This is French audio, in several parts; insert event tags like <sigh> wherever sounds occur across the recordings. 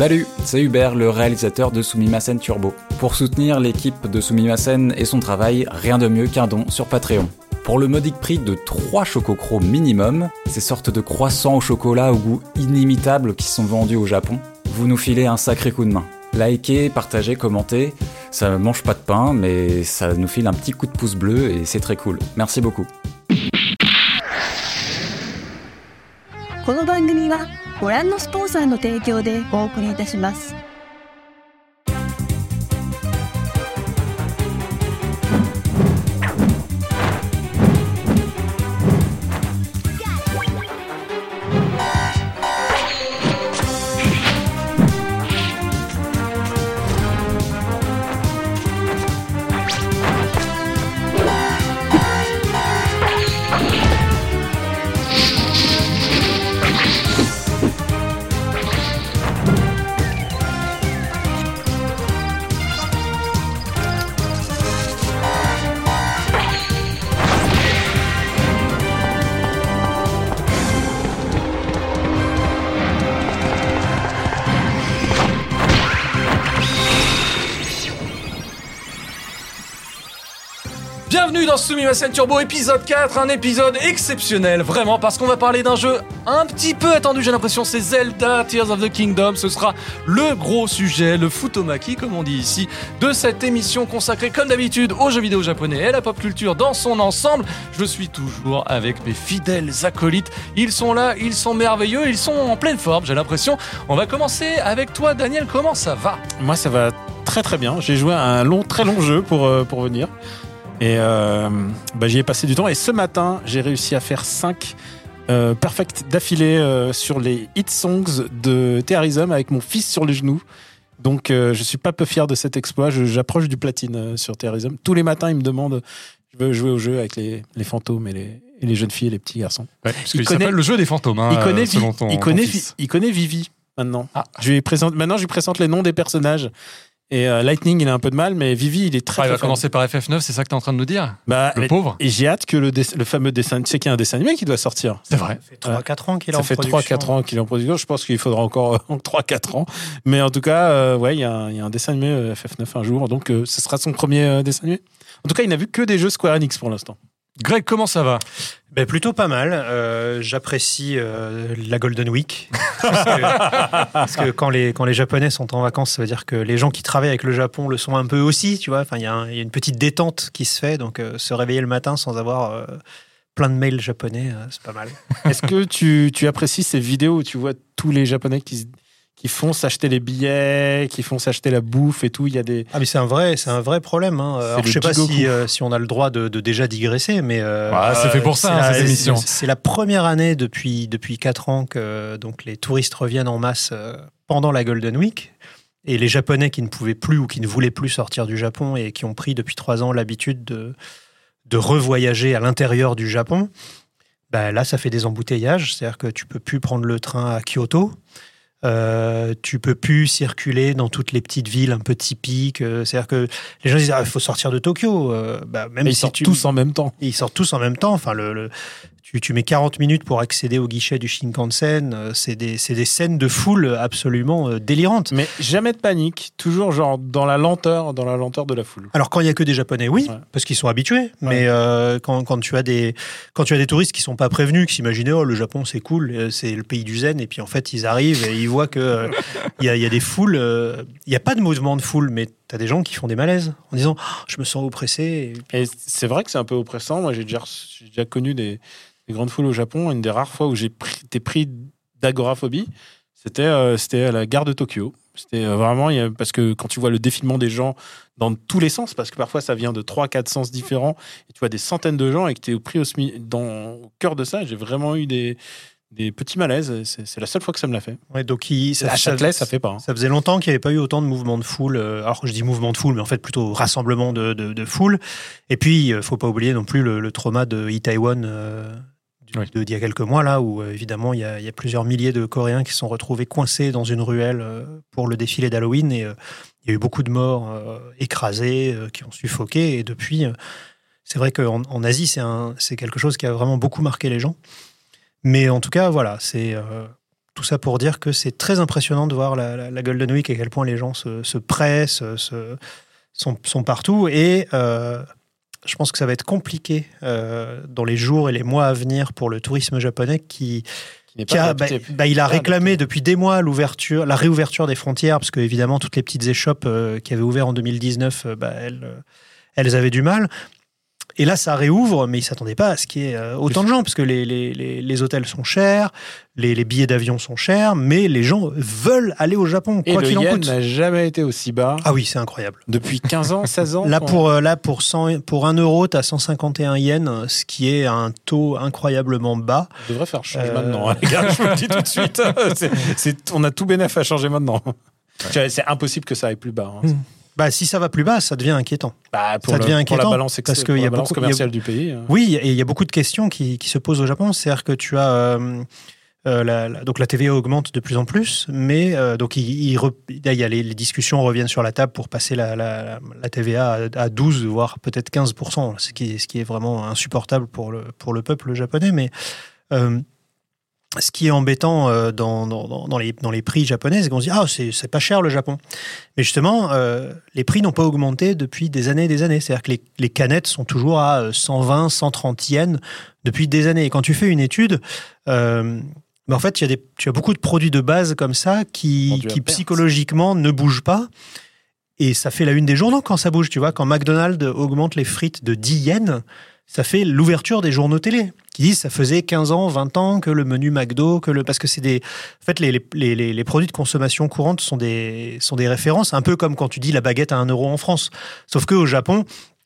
Salut, c'est Hubert, le réalisateur de Sumimasen Turbo. Pour soutenir l'équipe de Sumimasen et son travail, rien de mieux qu'un don sur Patreon. Pour le modique prix de 3 chococros minimum, ces sortes de croissants au chocolat au goût inimitable qui sont vendus au Japon, vous nous filez un sacré coup de main. Likez, partagez, commentez, ça mange pas de pain, mais ça nous file un petit coup de pouce bleu et c'est très cool. Merci beaucoup. ご覧のスポンサーの提供でお送りいたします。Dans Sumimasen Turbo épisode 4, un épisode exceptionnel, vraiment, parce qu'on va parler d'un jeu un petit peu attendu, j'ai l'impression, c'est Zelda Tears of the Kingdom. Ce sera le gros sujet, le futomaki, comme on dit ici, de cette émission consacrée, comme d'habitude, aux jeux vidéo japonais et à la pop culture dans son ensemble. Je suis toujours avec mes fidèles acolytes. Ils sont là, ils sont merveilleux, ils sont en pleine forme, j'ai l'impression. On va commencer avec toi, Daniel, comment ça va? Moi, ça va très très bien. J'ai joué un long, très long jeu pour, euh, pour venir. Et euh, bah, j'y ai passé du temps. Et ce matin, j'ai réussi à faire 5 euh, perfect d'affilée euh, sur les hit songs de Terrorism avec mon fils sur les genoux. Donc, euh, je suis pas peu fier de cet exploit. J'approche du platine sur Terrorism. Tous les matins, il me demande je veux jouer au jeu avec les, les fantômes et les, et les jeunes filles et les petits garçons. Parce Il connaît- s'appelle le jeu des fantômes, hein, il, connaît selon ton, il, connaît il connaît Vivi maintenant. Ah. Je lui présente, maintenant, je lui présente les noms des personnages. Et euh, Lightning, il a un peu de mal, mais Vivi, il est très, Ah, il va commencer par FF9, c'est ça que tu es en train de nous dire? Bah, Le et- pauvre Et j'ai hâte que le, fameux dessin. Tu sais qu'il y a un dessin animé qui doit sortir. C'est vrai. Ça fait 3-4 ans qu'il est Ça en fait production. 3-4 ans qu'il est en production. Je pense qu'il faudra encore <laughs> 3-4 ans. Mais en tout cas, euh, ouais, il y, a un- il y a un dessin animé euh, FF9 un jour. Donc, euh, ce sera son premier euh, dessin animé. En tout cas, il n'a vu que des jeux Square Enix pour l'instant. Greg, comment ça va? Ben, plutôt pas mal. Euh, J'apprécie euh, la Golden Week. <laughs> parce, que, parce que quand les, quand les Japonais sont en vacances, ça veut dire que les gens qui travaillent avec le Japon le sont un peu aussi. Tu vois, enfin, il y, a y une petite détente qui se fait. Donc, euh, se réveiller le matin sans avoir euh, plein de mails japonais, euh, c'est pas mal. Est-ce que tu, tu apprécies ces vidéos où tu vois tous les Japonais qui, se- qui font s'acheter les billets, qui font s'acheter la bouffe et tout Il y a des. Ah, mais c'est un vrai, c'est un vrai problème. Hein. Alors, je sais pas si, euh, si on a le droit de, de déjà digresser, mais euh, Ah, c'est fait pour ça, c'est hein, la- cette émission. c'est- C'est la première année depuis depuis quatre ans que donc les touristes reviennent en masse euh, pendant la Golden Week. Et les Japonais qui ne pouvaient plus ou qui ne voulaient plus sortir du Japon et qui ont pris depuis trois ans l'habitude de, de revoyager à l'intérieur du Japon, bah là, ça fait des embouteillages. C'est-à-dire que tu peux plus prendre le train à Kyoto. Euh, tu peux plus circuler dans toutes les petites villes un peu typiques. Euh, C'est-à-dire que les gens disent ah, il faut sortir de Tokyo. Euh, bah, même Mais ils si sortent tu- tous en même temps. ils sortent tous en même temps. Enfin, le, le- tu, tu mets 40 minutes pour accéder au guichet du Shinkansen. Euh, C'est des, des scènes de foule absolument euh, délirantes. Mais jamais de panique. Toujours genre dans la lenteur, dans la lenteur de la foule. Alors quand il y a que des Japonais, oui, Ouais. parce qu'ils sont habitués. Mais euh, quand, quand tu as des quand tu as des touristes qui sont pas prévenus, qui s'imaginaient oh le Japon c'est cool, c'est le pays du zen, et puis en fait ils arrivent et ils voient que euh, il y, a, y a des foules. euh, Il n'y a pas de mouvement de foule, mais tu des gens qui font des malaises en disant Oh, je me sens oppressé. Et c'est vrai que c'est un peu oppressant. Moi, j'ai déjà, connu des, des grandes foules au Japon. Une des rares fois où j'ai été pris d'agoraphobie, c'était euh, c'était à la gare de Tokyo. C'était euh, vraiment parce que quand tu vois le défilement des gens dans tous les sens, parce que parfois ça vient de trois, quatre sens différents, et tu vois des centaines de gens et que tu es pris au cœur de ça, j'ai vraiment eu des, des petits malaises. C'est la seule fois que ça me l'a fait. Ouais, donc ça, à ça- Châtelet, ça fait pas. hein. Ça faisait longtemps qu'il n'y avait pas eu autant de mouvements de foule. euh, Alors je dis mouvement de foule, mais en fait plutôt rassemblement de, de, de foule. Et puis, il faut pas oublier non plus le, le trauma de Itaewon euh, Oui. d'il y a quelques mois, là, où euh, évidemment il y, a, il y a plusieurs milliers de Coréens qui sont retrouvés coincés dans une ruelle euh, pour le défilé d'Halloween. Et euh, il y a eu beaucoup de morts euh, écrasés, euh, qui ont suffoqué. Et depuis, euh, c'est vrai qu'en en Asie, c'est quelque chose qui a vraiment beaucoup marqué les gens. Mais en tout cas, voilà, c'est... euh, tout ça pour dire que c'est très impressionnant de voir la, la- la Golden Week et à quel point les gens se, se pressent, se, sont, sont partout. Et euh, je pense que ça va être compliqué euh, dans les jours et les mois à venir pour le tourisme japonais qui, Qui a, bah, bah, il a réclamé depuis des mois l'ouverture, la réouverture des frontières, parce que évidemment toutes les petites échoppes euh, qui avaient ouvert en 2019, euh, bah, elles, euh, elles avaient du mal. Et là, ça réouvre, mais ils ne s'attendaient pas à ce qu'il y ait euh, autant de gens, parce que les, les, les, les hôtels sont chers, les, les billets d'avion sont chers, mais les gens veulent aller au Japon, Et quoi qu'il en yen coûte. n'a jamais été aussi bas Ah oui, c'est incroyable. depuis 15 ans, 16 ans. <laughs> Là, quoi. pour, euh, là pour, 100, pour 1 euro, tu as 151 yens, ce qui est un taux incroyablement bas. On devrait faire changer Euh, maintenant, hein, les gars. Je vous le dis tout de suite. <laughs> On a tout bénéf à changer maintenant. C'est impossible que ça aille plus bas. hein. Mm. Bah, si ça va plus bas, ça devient inquiétant. Bah, pour, Ça le- devient pour la inquiétant, balance, ex- parce pour y a la balance beaucoup- il y a- commerciale du pays. hein. Oui, et il y a beaucoup de questions qui, qui se posent au Japon. C'est-à-dire que tu as. euh, euh, la, la- donc la TVA augmente de plus en plus, mais euh, donc il, il re- il y a les, les discussions reviennent sur la table pour passer la, TVA à, à 12, voire peut-être 15%, ce qui, est, ce qui est vraiment insupportable pour le, pour le peuple japonais. Mais euh, ce qui est embêtant euh, dans, dans, les, dans les prix japonais, c'est qu'on se dit Ah, c'est c'est pas cher le Japon. Mais justement, euh, les prix n'ont pas augmenté depuis des années et des années. C'est-à-dire que les, les canettes sont toujours à euh, 120, 130 yens depuis des années. Et quand tu fais une étude, euh, ben, en fait, il y a des, tu as beaucoup de produits de base comme ça qui, qui psychologiquement ne bougent pas. Et ça fait la une des journaux quand ça bouge. Tu vois, quand McDonald's augmente les frites de 10 yens, ça fait l'ouverture des journaux télé qui disent ça faisait 15 ans, 20 ans que le menu McDo, que le parce que c'est des en fait les, les, les, produits de consommation courante sont des sont des références un peu comme quand tu dis la baguette à 1 euro en France. Sauf que au Japon,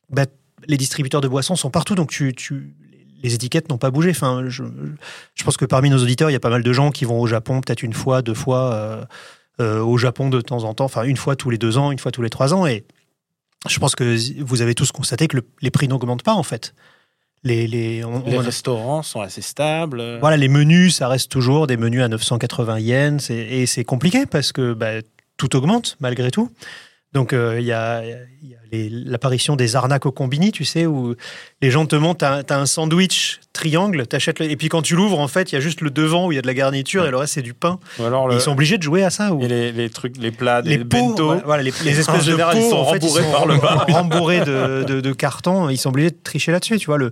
bah, les distributeurs de boissons sont partout donc tu, tu les étiquettes n'ont pas bougé. Enfin, je, je pense que parmi nos auditeurs, il y a pas mal de gens qui vont au Japon peut-être une fois, deux fois, euh, euh, au Japon de temps en temps, enfin une fois tous les deux ans, une fois tous les trois ans. Et je pense que vous avez tous constaté que le- les prix n'augmentent pas en fait. Les, les, on- Les on- restaurants sont assez stables. voilà, les menus, ça reste toujours des menus à 980 yens. Et c'est compliqué parce que bah, tout augmente malgré tout. Donc, euh, il y a, l'apparition des arnaques au combini, tu sais, où les gens te montrent, t'as as un sandwich triangle, t'achètes le- et puis quand tu l'ouvres, en fait, il y a juste le devant où il y a de la garniture et le reste, c'est du pain. Alors le- ils sont obligés de jouer à ça. Ou... et les, les trucs, les plats, les les pots, bento. voilà, voilà, les, les En espèces de général, pots, ils sont en fait, rembourrés sont par le bas. rembourrés de, de, de cartons. Ils sont obligés de tricher là-dessus. Tu vois, le,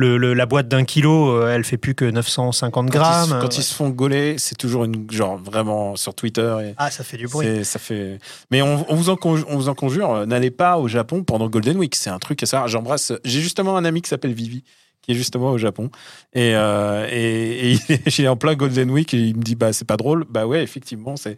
le, le- la boîte d'un kilo, euh, elle fait plus que 950 Quand ils, grammes. quand ils se font gauler, c'est toujours une genre vraiment sur Twitter et Ah, ça fait du bruit. ça fait. Mais on, on vous en conjure, on vous en conjure, euh, n'allez pas au Japon pendant Golden Week. C'est un truc à ça. J'embrasse. J'ai justement un ami qui s'appelle Vivi qui est justement au Japon et, euh, et, et <laughs> il est- il est en plein Golden Week et il me dit bah c'est pas drôle. Bah ouais effectivement c'est-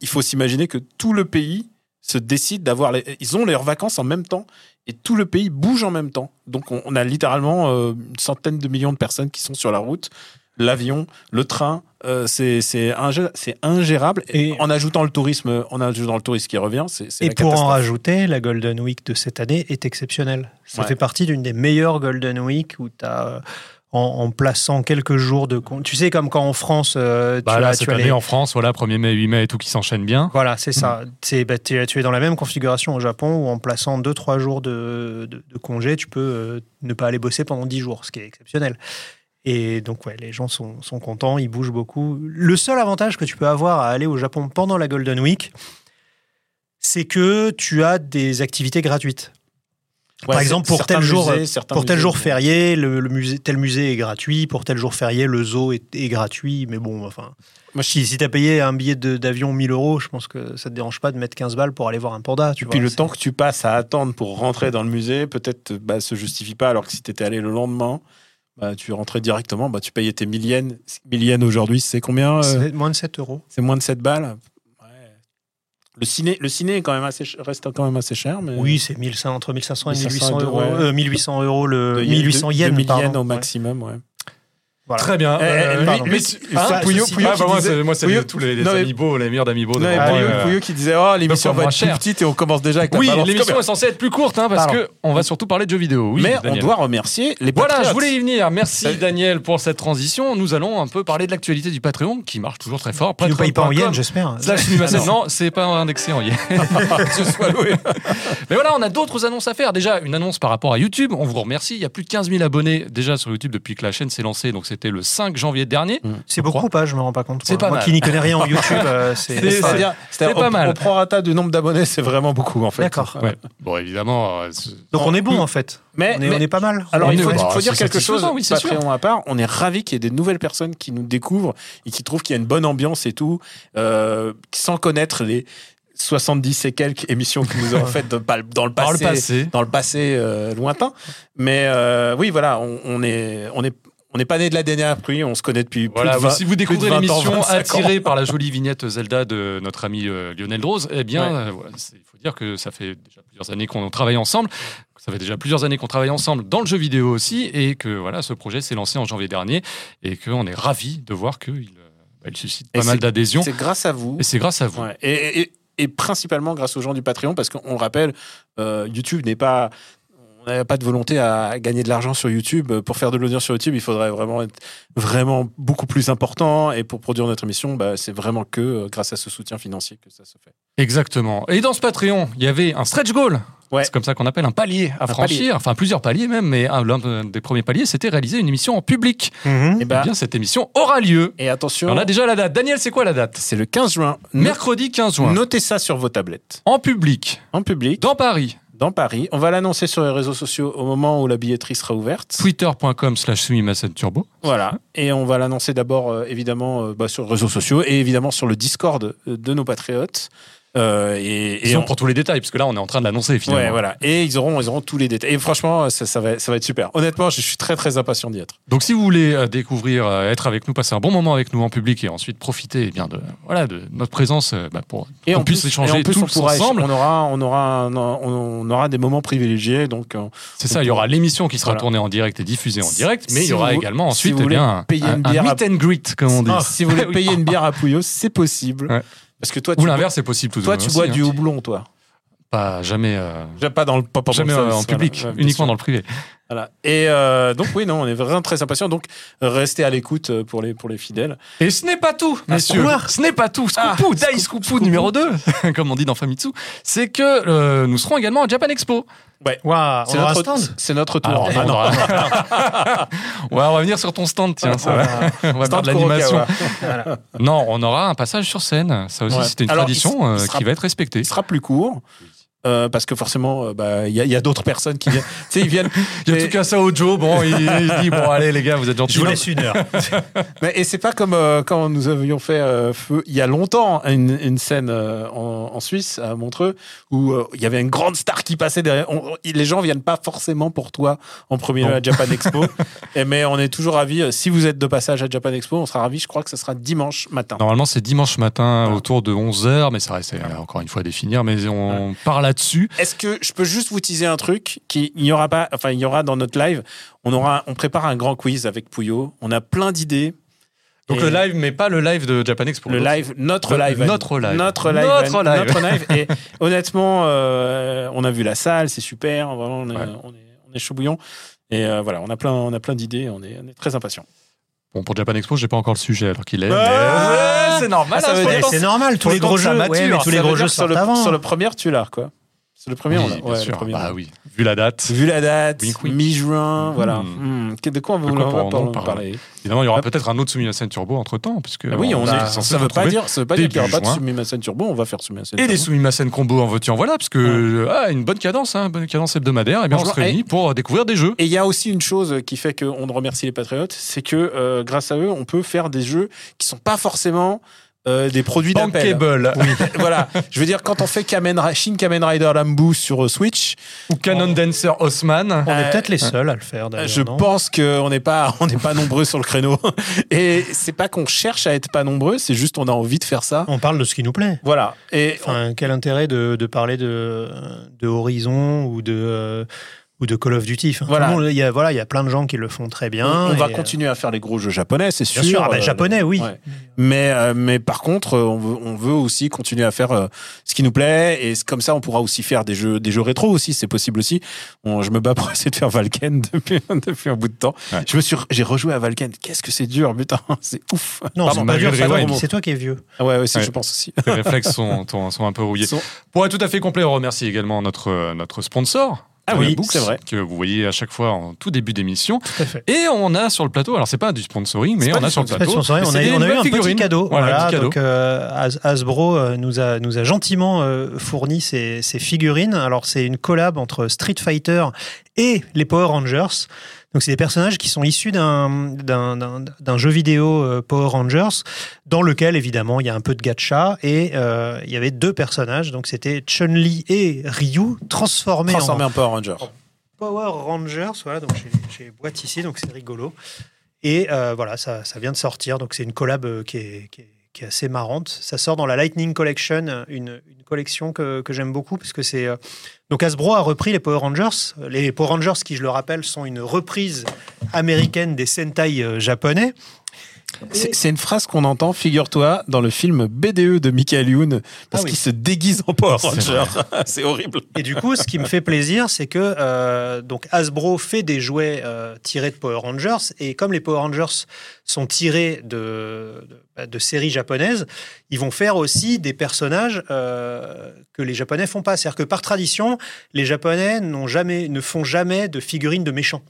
Il faut s'imaginer que tout le pays se décide d'avoir les, ils ont leurs vacances en même temps et tout le pays bouge en même temps. Donc on, a littéralement euh, une centaine de millions de personnes qui sont sur la route, l'avion, le train, euh, c'est c'est ingé- c'est ingérable. Et Et- en ajoutant le tourisme, en ajoutant le tourisme qui revient, c'est Et pour en rajouter, la Golden Week de cette année est exceptionnelle. Ça Ouais. fait partie d'une des meilleures Golden Week où tu as. En, en plaçant quelques jours de. Tu sais, comme quand en France, euh, tu Bah là, cette as année les- en France, voilà, 1er mai, 8 mai et tout qui s'enchaîne bien. Voilà, c'est ça. Mm. C'est, bah, tu es tu es dans la même configuration au Japon où en plaçant 2-3 jours de, de, de congé, tu peux euh, ne pas aller bosser pendant 10 jours, ce qui est exceptionnel. Et donc, ouais, les gens sont, sont contents, ils bougent beaucoup. Le seul avantage que tu peux avoir à aller au Japon pendant la Golden Week, c'est que tu as des activités gratuites. Ouais, Par exemple, pour tel jour, musées, certains Pour tel musées, jour bon. férié, le, le musée, tel musée est gratuit. Pour tel jour férié, le zoo est, est gratuit. Mais bon, enfin, Moi, si, si tu as payé un billet d'avion 1000 euros, je pense que ça te dérange pas de mettre 15 balles pour aller voir un panda. Tu Et puis le temps que tu passes à attendre pour rentrer dans le musée, peut-être bah, se justifie pas. Alors que si tu étais allé le lendemain, bah, tu rentrais directement, bah, tu payais tes 1000 yens. 1000 yens aujourd'hui, c'est combien euh, c'est moins de 7 euros. C'est moins de 7 balles. Le ciné, le ciné est quand même assez, reste quand même assez cher. Mais Oui, c'est 1500, entre 1500 et 1500 1800 euros. ouais. Euh, 1800 euros le de 1800 de- yens, 2000 pardon. yens au Ouais. maximum. Ouais. Voilà. Très bien. Eh, eh, lui- Mais tu- enfin, hein, Pouillot- Pouillot ah, bah, moi, disait- c'est- moi, c'est Pouillot- tous les, les non, mais- amiibo, les meilleurs d'amiibo. Non, moi, Pouillot, euh, Pouillot qui disait oh l'émission va être plus cher. petite et on commence déjà avec Oui, la balance l'émission est censée être plus courte hein, parce Pardon. que on va surtout parler de jeux vidéo. Oui, Mais on doit remercier les Voilà, patriotes. je voulais y venir. Merci Salut. Daniel pour cette transition. Nous allons un peu parler de l'actualité du Patreon qui marche toujours très fort. Tu nous payes pas en yens, j'espère. <laughs> Non, c'est pas indexé en yens. <laughs> Mais voilà, on a d'autres annonces à faire. Déjà, une annonce par rapport à YouTube. On vous remercie. Il y a plus de 15 000 abonnés déjà sur YouTube depuis que la chaîne s'est lancée. Donc c'est c'était le 5 janvier dernier. C'est beaucoup ou pas Je me rends pas compte. C'est pas Moi mal. qui n'y connais rien en YouTube, euh, <laughs> c'est. Pas au- mal. Au prorata du nombre d'abonnés, c'est vraiment beaucoup en fait. D'accord. Ouais. Bon, évidemment. euh, Donc on est bon en fait. Mais, On est, mais- on est pas mal. alors On il faut, bah, faut dire quelque chose, oui, c'est sûr. Patreon à part, on est ravis qu'il y ait des nouvelles personnes qui nous découvrent et qui trouvent qu'il y a une bonne ambiance et tout, euh, sans connaître les 70 et quelques émissions que nous avons <laughs> faites dans le Par le passé, passé. dans le passé euh, lointain. Mais euh, oui, voilà, on, on est, on est, on n'est pas né de la dernière pluie, on se connaît depuis plus Voilà, de 20 si vous découvrez 20 ans, l'émission 25 ans. attirée par la jolie vignette Zelda de notre ami euh, Lionel Rose, eh bien, Ouais. euh, voilà, il faut dire que ça fait déjà plusieurs années qu'on travaille ensemble. Ça fait déjà plusieurs années qu'on travaille ensemble dans le jeu vidéo aussi, et que voilà, ce projet s'est lancé en janvier dernier, et qu'on est ravis de voir qu'il euh, bah, il suscite Et pas mal c'est- d'adhésion. C'est grâce à vous. Et c'est grâce à vous. Ouais. Et, et- et principalement grâce aux gens du Patreon, parce qu'on le rappelle, euh, YouTube n'est pas. On n'a pas de volonté à gagner de l'argent sur YouTube. Pour faire de l'audience sur YouTube, il faudrait vraiment être vraiment beaucoup plus important. Et pour produire notre émission, bah, c'est vraiment que euh, grâce à ce soutien financier que ça se fait. Exactement. Et dans ce Patreon, il y avait un stretch goal. Ouais. C'est comme ça qu'on appelle un palier à Un franchir. palier. Enfin, plusieurs paliers même, mais un- l'un des premiers paliers, c'était réaliser une émission en public. Mhm. Et, Eh bah, bien, cette émission aura lieu. et attention, On a déjà la date. Daniel, c'est quoi la date? C'est le 15 juin. Mercredi 15 juin. Notez ça sur vos tablettes. En public, En public, dans Paris, dans Paris. On va l'annoncer sur les réseaux sociaux au moment où la billetterie sera ouverte. twitter.com slash turbo. Voilà. Et on va l'annoncer d'abord, euh, évidemment, euh, bah, sur les réseaux sociaux et évidemment sur le Discord euh, de nos patriotes. Euh, et, et Ils ont on- pour tous les détails, parce que là, on est en train de l'annoncer finalement. Ouais, voilà. Et ils auront, ils auront tous les détails. Et franchement, ça, ça va, ça va être super. Honnêtement, je suis très, très impatient d'y être. Donc, si vous voulez euh, découvrir, euh, être avec nous, passer un bon moment avec nous en public et ensuite profiter eh bien, de, voilà, de notre présence bah, pour qu'on puisse échanger tous on ensemble. on aura, on aura, un- on, aura des moments privilégiés. Donc, C'est ça, il y aura l'émission qui sera Voilà. tournée en direct et diffusée en direct, mais il y Si aura vous- également si ensuite vous eh bien, un, payer un- une un bière à- meet and greet, comme on dit. si vous voulez <laughs> Oui. payer une bière à Pouillot, c'est possible. Ouais. Parce que toi, tu Ou l'inverse, c'est possible tout toi, tu aussi, bois hein. du houblon, toi. Pas jamais, euh, Pas dans le, pas pendant jamais en public, uniquement dans le privé. Voilà. Et euh, donc oui, non, on est vraiment très impatients. Donc restez à l'écoute euh, pour les pour les fidèles. Et ce n'est pas tout, Ah, messieurs. Ce n'est pas tout. Ah, Scoopou, Dai Scoopou numéro 2, <laughs> comme on dit dans Famitsu, c'est que euh, nous serons également à Japan Expo. Waouh, on C'est notre stand c'est notre tour. Alors, Ah, on, non. <laughs> va... on va revenir sur ton stand, tiens, ça va. On va <laughs> faire Stand de l'animation. Non, on aura un passage sur scène. Ça aussi, Ouais. c'était une Alors, tradition il s- il sera- qui va être respectée. Il sera plus court. Euh, parce que forcément, euh, bah, il y a, y a d'autres personnes qui viennent. tu sais, ils viennent. <laughs> Il y a tout cas ça au Joe. Bon, il, il dit bon, allez les gars, vous êtes gentils. Je vous laisse une heure. <laughs> mais, et c'est pas comme euh, quand nous avions fait euh, feu il y a longtemps une, une scène euh, en, en Suisse à Montreux où euh, il y avait une grande star qui passait derrière. On- les gens viennent pas forcément pour toi en premier lieu à Japan Expo. <laughs> et, mais on est toujours ravis. euh, Si vous êtes de passage à Japan Expo, on sera ravis. Je crois que ce sera dimanche matin. Normalement, c'est dimanche matin autour de 11h, mais ça reste euh, encore une fois à définir. Mais on part là-dessus. Est-ce que je peux juste vous teaser un truc qui il y aura pas, enfin il y aura dans notre live, on aura, on prépare un grand quiz avec Pouillot. On a plein d'idées. Donc Et le live, mais pas le live de Japan Expo. le live, notre Le- live, notre live. notre live, Notre live. notre live. <laughs> Et honnêtement, euh, on a vu la salle, c'est super. Vraiment, on est, Ouais. on est, on est chaud bouillant. Et euh, voilà, on a plein, on a plein d'idées. On est, on est très impatients. Bon, pour Japan Expo, j'ai pas encore le sujet alors qu'il est. Mais- Ouais, c'est normal. Ah, ça hein, c'est normal, tous les gros jeux, mature. ouais, mais tous les gros jeux que sur sortent le, avant. sur le premier, tu l'as quoi. C'est le premier, Oui, on bien Ouais, sûr. le premier, on bah oui, vu la date. Vu la date, mi-juin, voilà. Hmm. Hmm. De quoi on va parler, Évidemment, il y aura Ah. peut-être un autre Sumimasen Turbo entre temps, puisque Ah oui, on est, ça veut se pas dire, ça veut pas dire qu'il n'y aura pas de. Sumimasen Turbo, on va faire Sumimasen Et des Sumimasen combo en en voilà, parce que ah, une bonne cadence, hein, bonne cadence hebdomadaire, et bien on se réunit pour découvrir des jeux. Et il y a aussi une chose qui fait qu'on remercie les patriotes, c'est que euh, grâce à eux, on peut faire des jeux qui sont pas forcément euh, des produits d'appel. Bankable <laughs> voilà, je veux dire quand on fait Kamen, Shin Kamen Rider Lambu sur euh, Switch, ou Canon Dancer Osman. On est Euh, peut-être les seuls à le faire d'ailleurs. je non pense qu'on n'est pas on n'est pas nombreux sur le créneau. <laughs> Et c'est pas qu'on cherche à être pas nombreux, c'est juste on a envie de faire ça. On parle de ce qui nous plaît. Voilà. Et Enfin, quel intérêt de, de parler de, de Horizon ou de, euh, ou de Call of Duty Enfin, Voilà. Il y a, voilà, il y a plein de gens qui le font très bien. on, on va euh, continuer à faire les gros jeux japonais, c'est sûr. Bien sûr, ah bah, Euh, japonais, oui. ouais. Mais, euh, mais par contre, euh, on veut, on veut aussi continuer à faire euh, ce qui nous plaît. Et comme ça, on pourra aussi faire des jeux, des jeux rétro aussi. C'est possible aussi. On- je me bats pour <laughs> essayer de faire Valken depuis, <laughs> depuis un bout de temps. Ouais. Je me suis, j'ai rejoué à Valken. Qu'est-ce que c'est dur, putain. <laughs> C'est ouf. Non, c'est pas malgré dur, c'est toi- rewind. c'est toi qui es vieux. Ah ouais, Ouais. je pense aussi. Les réflexes sont, sont, un peu rouillés. Sont- Pour être tout à fait complet, on remercie également notre, notre sponsor. Ah oui, Books, c'est vrai. que vous voyez à chaque fois en tout début d'émission. Tout à fait. Et on a sur le plateau, alors c'est pas du sponsoring, mais on a sur le plateau. on c'est a, des on a eu un petit cadeau. Voilà, donc euh, Has- Hasbro euh, nous a, nous a gentiment euh, fourni ces, ces figurines. Alors c'est une collab entre Street Fighter et les Power Rangers. Donc c'est des personnages qui sont issus d'un jeu vidéo euh, Power Rangers dans lequel évidemment il y a un peu de gacha et euh, il y avait deux personnages. Donc c'était Chun-Li et Ryu transformés Transformé en en Power Ranger. Power Rangers. Voilà, donc j'ai- les boîtes ici, donc c'est rigolo. Et euh, voilà, ça, ça vient de sortir. Donc c'est une collab qui est, qui, est, qui est assez marrante. Ça sort dans la Lightning Collection, une, une collection que, que j'aime beaucoup parce que c'est donc Hasbro a repris les Power Rangers. Les Power Rangers, qui je le rappelle, sont une reprise américaine des Sentai euh, japonais. C'est c'est une phrase qu'on entend, figure-toi, dans le film BDE de Michael Youn, parce Ah oui. qu'il se déguise en Power C'est Ranger. <laughs> c'est horrible. Et du coup, ce qui me fait plaisir, c'est que euh, donc Hasbro fait des jouets euh, tirés de Power Rangers, et comme les Power Rangers sont tirés de, de, de séries japonaises, ils vont faire aussi des personnages euh, que les Japonais font pas. C'est-à-dire que par tradition, les Japonais n'ont jamais, ne font jamais de figurines de méchants.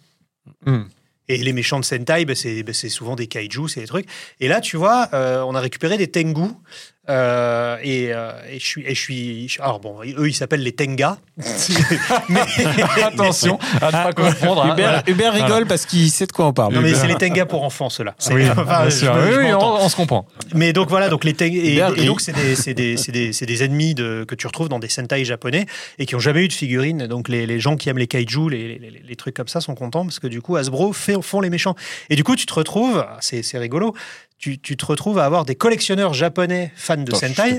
Hmm. Et les méchants de Sentai, ben, c'est c'est souvent des kaiju, c'est des trucs. Et là, tu vois, euh, on a récupéré des Tengu. Euh, et, euh, et je suis, et je suis. je- Alors bon, eux, ils s'appellent les Tenga. <laughs> mais, Attention à ne pas confondre. hein. Hubert, Hubert rigole Voilà. parce qu'il sait de quoi on parle. non, mais c'est les Tenga pour enfants, ceux-là. C'est- <laughs> Oui, enfin, bien je sûr. me- Oui, je oui, m'entends. on, on se comprend. Mais donc voilà, donc les Tenga. Et, donc, c'est des, c'est des, c'est des, c'est des ennemis de, que tu retrouves dans des Sentai japonais et qui ont jamais eu de figurines. Donc les, les gens qui aiment les kaiju, les, les, les trucs comme ça, sont contents parce que du coup, Hasbro fait, font les méchants. Et du coup, tu te retrouves, c'est c'est rigolo, tu, tu te retrouves à avoir des collectionneurs japonais fans de Sentai